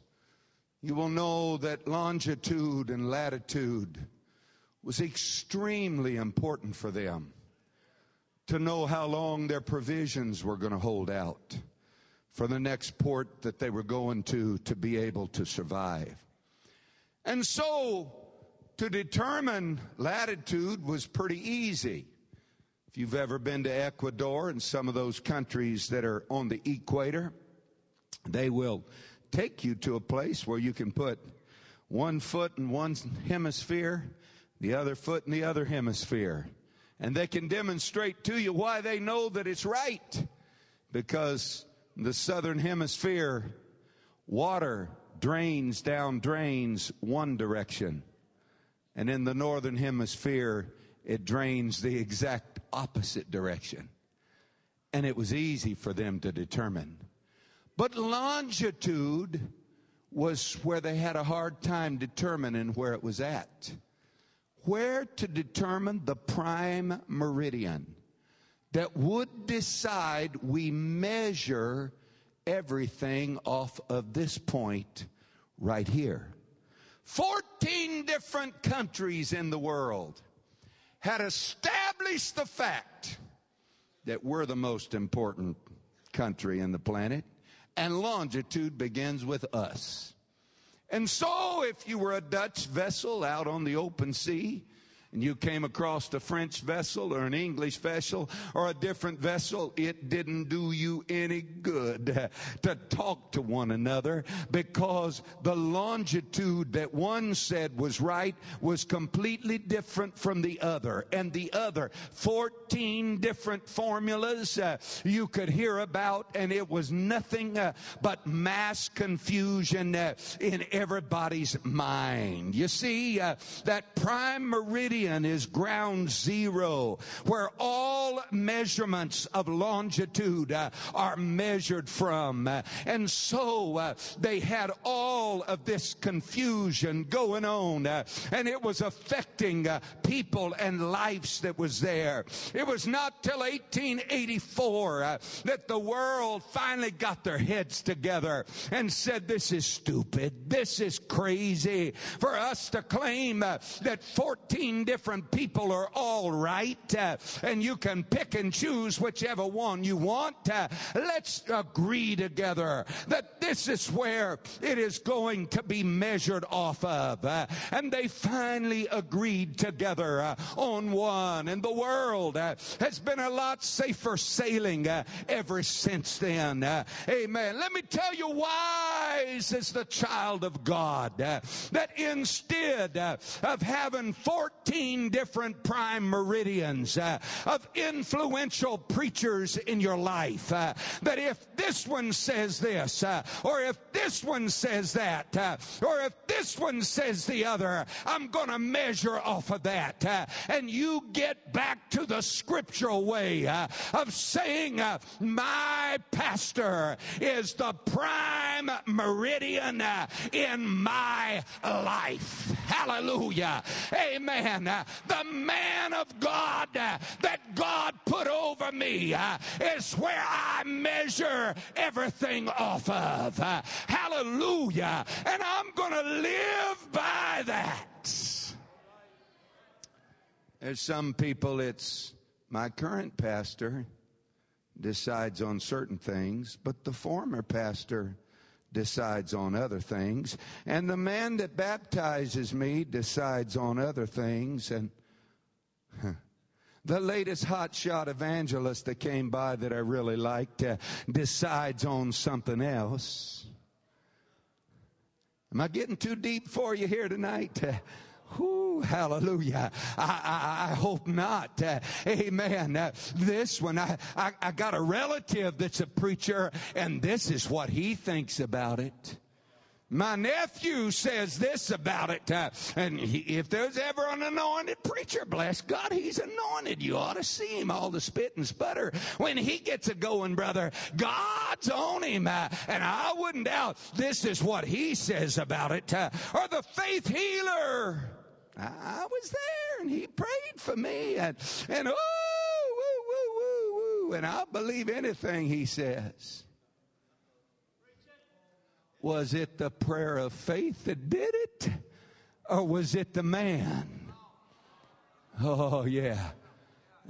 you will know that longitude and latitude was extremely important for them to know how long their provisions were going to hold out for the next port that they were going to to be able to survive. And so to determine latitude was pretty easy. If you've ever been to Ecuador and some of those countries that are on the equator, they will take you to a place where you can put one foot in one hemisphere, the other foot in the other hemisphere. And they can demonstrate to you why they know that it's right. Because the southern hemisphere, water drains down drains one direction. And in the northern hemisphere, it drains the exact opposite direction. And it was easy for them to determine. But longitude was where they had a hard time determining where it was at. Where to determine the prime meridian that would decide we measure everything off of this point right here. 14 different countries in the world had established the fact that we're the most important country in the planet and longitude begins with us. And so, if you were a Dutch vessel out on the open sea, and you came across a French vessel or an English vessel or a different vessel, it didn't do you any good to talk to one another because the longitude that one said was right was completely different from the other. And the other, 14 different formulas uh, you could hear about, and it was nothing uh, but mass confusion uh, in everybody's mind. You see, uh, that prime meridian is ground zero, where all measurements of longitude uh, are measured from. Uh, and so uh, they had all of this confusion going on, uh, and it was affecting uh, people and lives that was there. It was not till 1884 uh, that the world finally got their heads together and said, This is stupid. This is crazy for us to claim that 14 different people are all right, uh, and you can pick and choose whichever one you want. Uh, let's agree together that This is where it is going to be measured off of. Uh, and they finally agreed together uh, on one. And the world uh, has been a lot safer sailing uh, ever since then. Uh, amen. Let me tell you, wise is the child of God uh, that instead of having 14 different prime meridians of influential preachers in your life, that if this one says this, or if this one says that, or if this one says the other, I'm going to measure off of that. Uh, and you get back to the scriptural way uh, of saying, uh, My pastor is the prime meridian uh, in my life. Hallelujah. Amen. The man of God that God put over me is where I measure everything off of. Hallelujah. And I'm going to live by that. There's some people, it's my current pastor decides on certain things, but the former pastor decides on other things. And the man that baptizes me decides on other things. And the latest hotshot evangelist that came by that I really liked uh, decides on something else. Am I getting too deep for you here tonight? Hallelujah. I, I, I, hope not. Uh, amen. Uh, this one, I, I, I got a relative that's a preacher, and this is what he thinks about it. My nephew says this about it. Uh, and he, if there's ever an anointed preacher, bless God, he's anointed. You ought to see him, all the spit and sputter. When he gets a going, brother, God's on him. Uh, and I wouldn't doubt this is what he says about it. Uh, or the faith healer. I was there and he prayed for me and, and oh, woo, woo, woo, woo, and I'll believe anything he says. Was it the prayer of faith that did it? Or was it the man? Oh, yeah.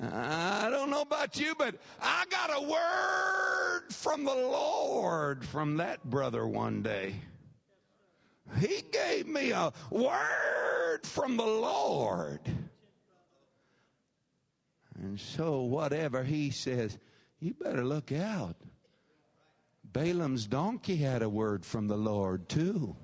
I don't know about you, but I got a word from the Lord from that brother one day. He gave me a word from the Lord. And so, whatever he says, you better look out. Balaam's donkey had a word from the Lord, too.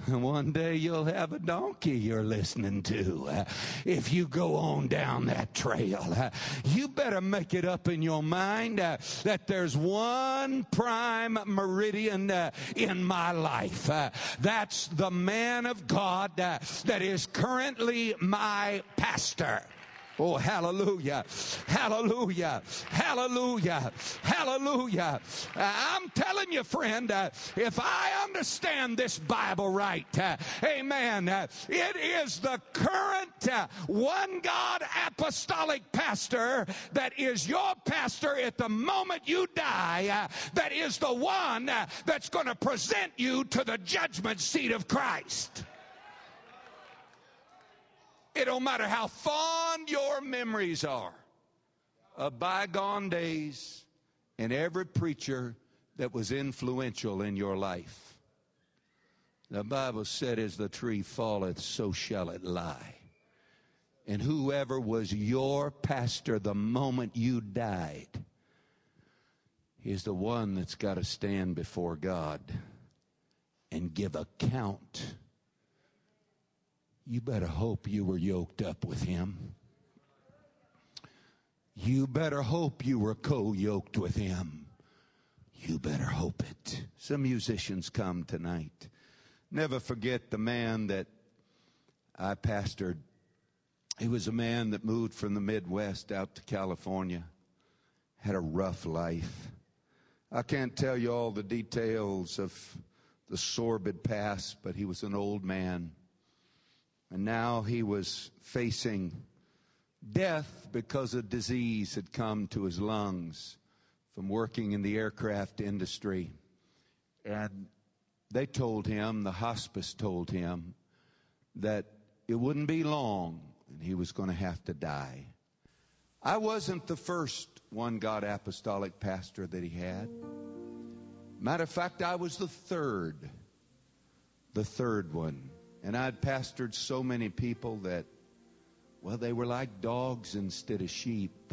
One day you'll have a donkey you're listening to. Uh, if you go on down that trail, uh, you better make it up in your mind uh, that there's one prime meridian uh, in my life. Uh, that's the man of God uh, that is currently my pastor. Oh, hallelujah. Hallelujah. Hallelujah. Hallelujah. Uh, I'm telling you, friend, uh, if I understand this Bible right, uh, amen, uh, it is the current uh, one God apostolic pastor that is your pastor at the moment you die, uh, that is the one that's going to present you to the judgment seat of Christ. It don't matter how fond your memories are of bygone days and every preacher that was influential in your life. The Bible said, As the tree falleth, so shall it lie. And whoever was your pastor the moment you died is the one that's got to stand before God and give account you better hope you were yoked up with him. You better hope you were co yoked with him. You better hope it. Some musicians come tonight. Never forget the man that I pastored. He was a man that moved from the Midwest out to California, had a rough life. I can't tell you all the details of the sordid past, but he was an old man and now he was facing death because a disease had come to his lungs from working in the aircraft industry. And they told him, the hospice told him, that it wouldn't be long and he was going to have to die. I wasn't the first one God apostolic pastor that he had. Matter of fact, I was the third, the third one. And I'd pastored so many people that, well, they were like dogs instead of sheep.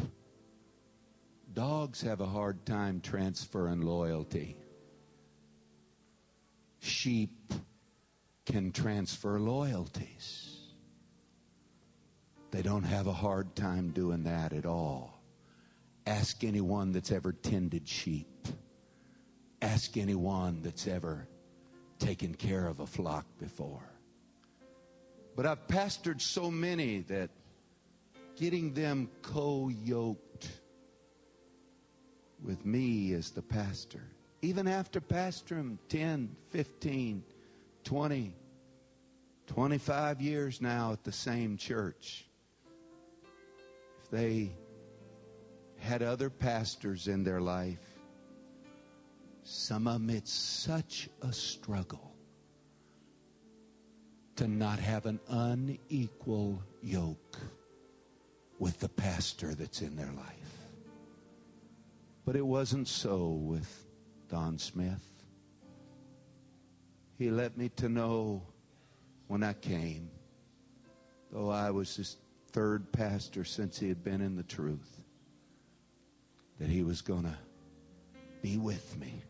Dogs have a hard time transferring loyalty. Sheep can transfer loyalties. They don't have a hard time doing that at all. Ask anyone that's ever tended sheep. Ask anyone that's ever taken care of a flock before. But I've pastored so many that getting them co yoked with me as the pastor, even after pastoring 10, 15, 20, 25 years now at the same church, if they had other pastors in their life, some of them it's such a struggle to not have an unequal yoke with the pastor that's in their life. But it wasn't so with Don Smith. He let me to know when I came, though I was his third pastor since he had been in the truth, that he was going to be with me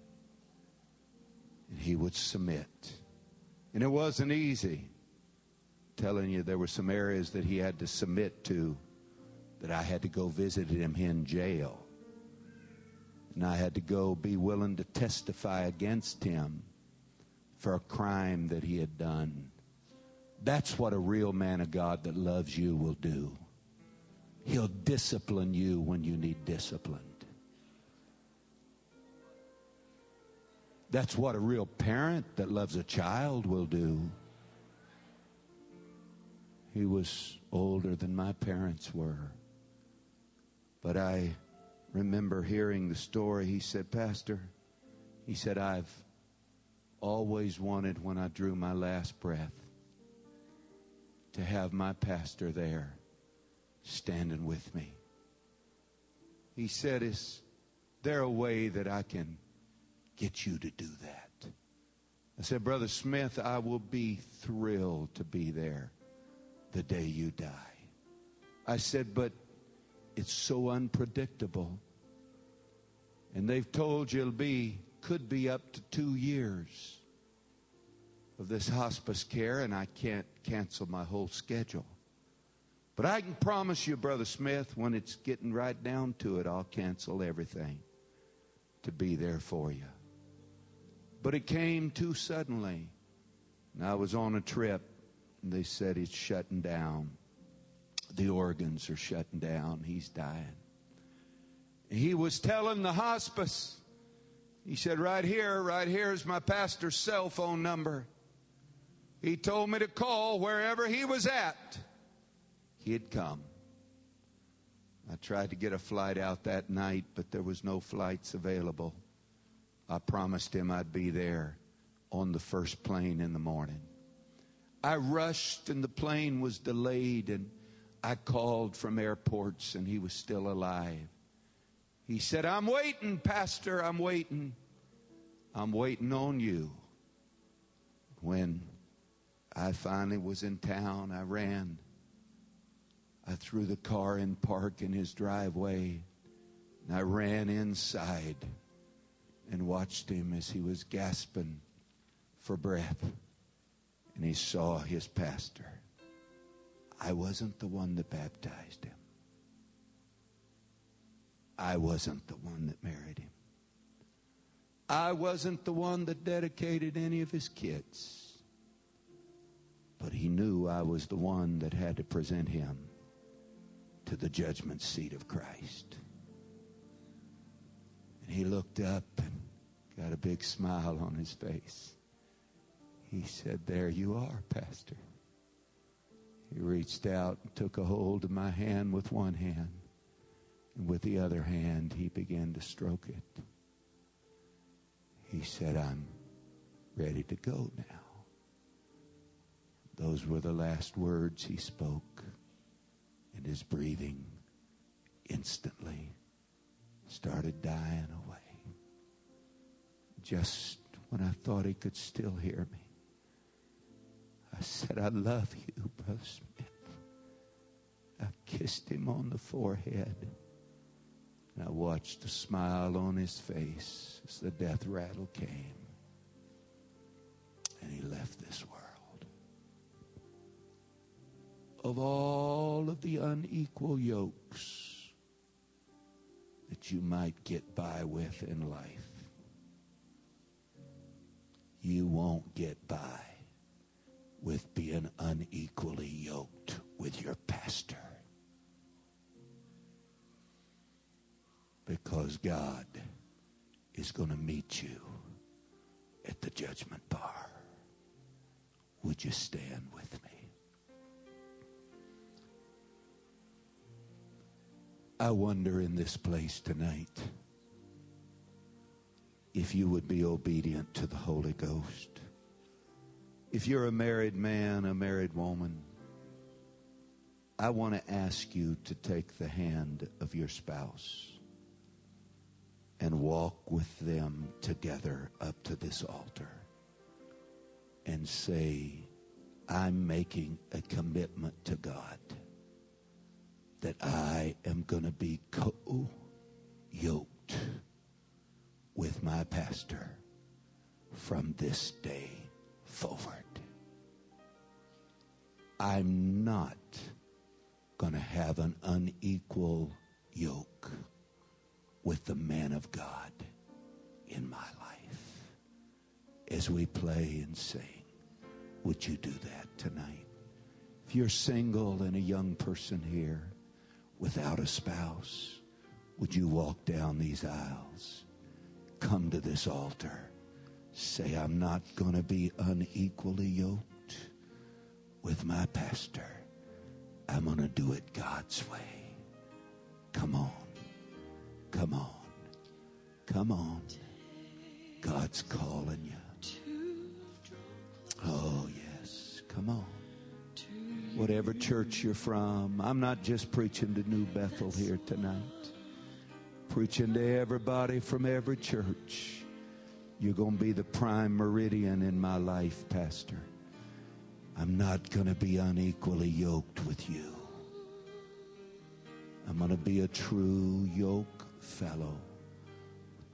and he would submit. And it wasn't easy. Telling you, there were some areas that he had to submit to that I had to go visit him in jail. And I had to go be willing to testify against him for a crime that he had done. That's what a real man of God that loves you will do. He'll discipline you when you need disciplined. That's what a real parent that loves a child will do. He was older than my parents were. But I remember hearing the story. He said, Pastor, he said, I've always wanted when I drew my last breath to have my pastor there standing with me. He said, Is there a way that I can get you to do that? I said, Brother Smith, I will be thrilled to be there the day you die. I said, But it's so unpredictable. And they've told you it'll be, could be up to two years of this hospice care, and I can't cancel my whole schedule. But I can promise you, Brother Smith, when it's getting right down to it, I'll cancel everything to be there for you. But it came too suddenly. And I was on a trip, they said he's shutting down. The organs are shutting down. He's dying. He was telling the hospice, he said, Right here, right here is my pastor's cell phone number. He told me to call wherever he was at. He'd come. I tried to get a flight out that night, but there was no flights available. I promised him I'd be there on the first plane in the morning. I rushed and the plane was delayed and I called from airports and he was still alive. He said, I'm waiting, Pastor, I'm waiting. I'm waiting on you. When I finally was in town, I ran. I threw the car in park in his driveway and I ran inside and watched him as he was gasping for breath. And he saw his pastor. I wasn't the one that baptized him. I wasn't the one that married him. I wasn't the one that dedicated any of his kids. But he knew I was the one that had to present him to the judgment seat of Christ. And he looked up and got a big smile on his face. He said, There you are, Pastor. He reached out and took a hold of my hand with one hand, and with the other hand, he began to stroke it. He said, I'm ready to go now. Those were the last words he spoke, and his breathing instantly started dying away. just when I thought he could still hear me, I said, I love you, Brother Smith. I kissed him on the forehead. And I watched the smile on his face as the death rattle came. And he left this world. Of all of the unequal yokes that you might get by with in life, you won't get by with being unequally yoked with your pastor. Because God is going to meet you at the judgment bar. Would you stand with me? I wonder in this place tonight if you would be obedient to the Holy Ghost. If you're a married man, a married woman, I want to ask you to take the hand of your spouse and walk with them together up to this altar and say, I'm making a commitment to God that I am going to be co yoked with my pastor from this day forward. I'm not going to have an unequal yoke with the man of God in my life. As we play and sing, would you do that tonight? If you're single and a young person here without a spouse, would you walk down these aisles? Come to this altar. Say, I'm not going to be unequally yoked with my pastor. I'm going to do it God's way. Come on. Come on. Come on. God's calling you. Oh, yes. Come on. Whatever church you're from, I'm not just preaching to New Bethel here tonight. Preaching to everybody from every church. You're going to be the prime meridian in my life, Pastor. I'm not going to be unequally yoked with you. I'm going to be a true yoke fellow,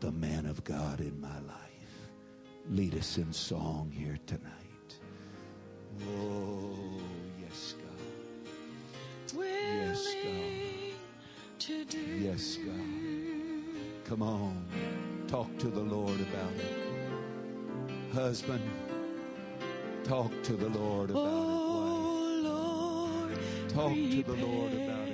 the man of God in my life. Lead us in song here tonight. Oh, yes, God. Yes, God. Yes, God. Come on. Talk to the Lord about it. Husband, talk to the Lord about oh, it. Wife. Oh, Lord, Talk to the Lord about it.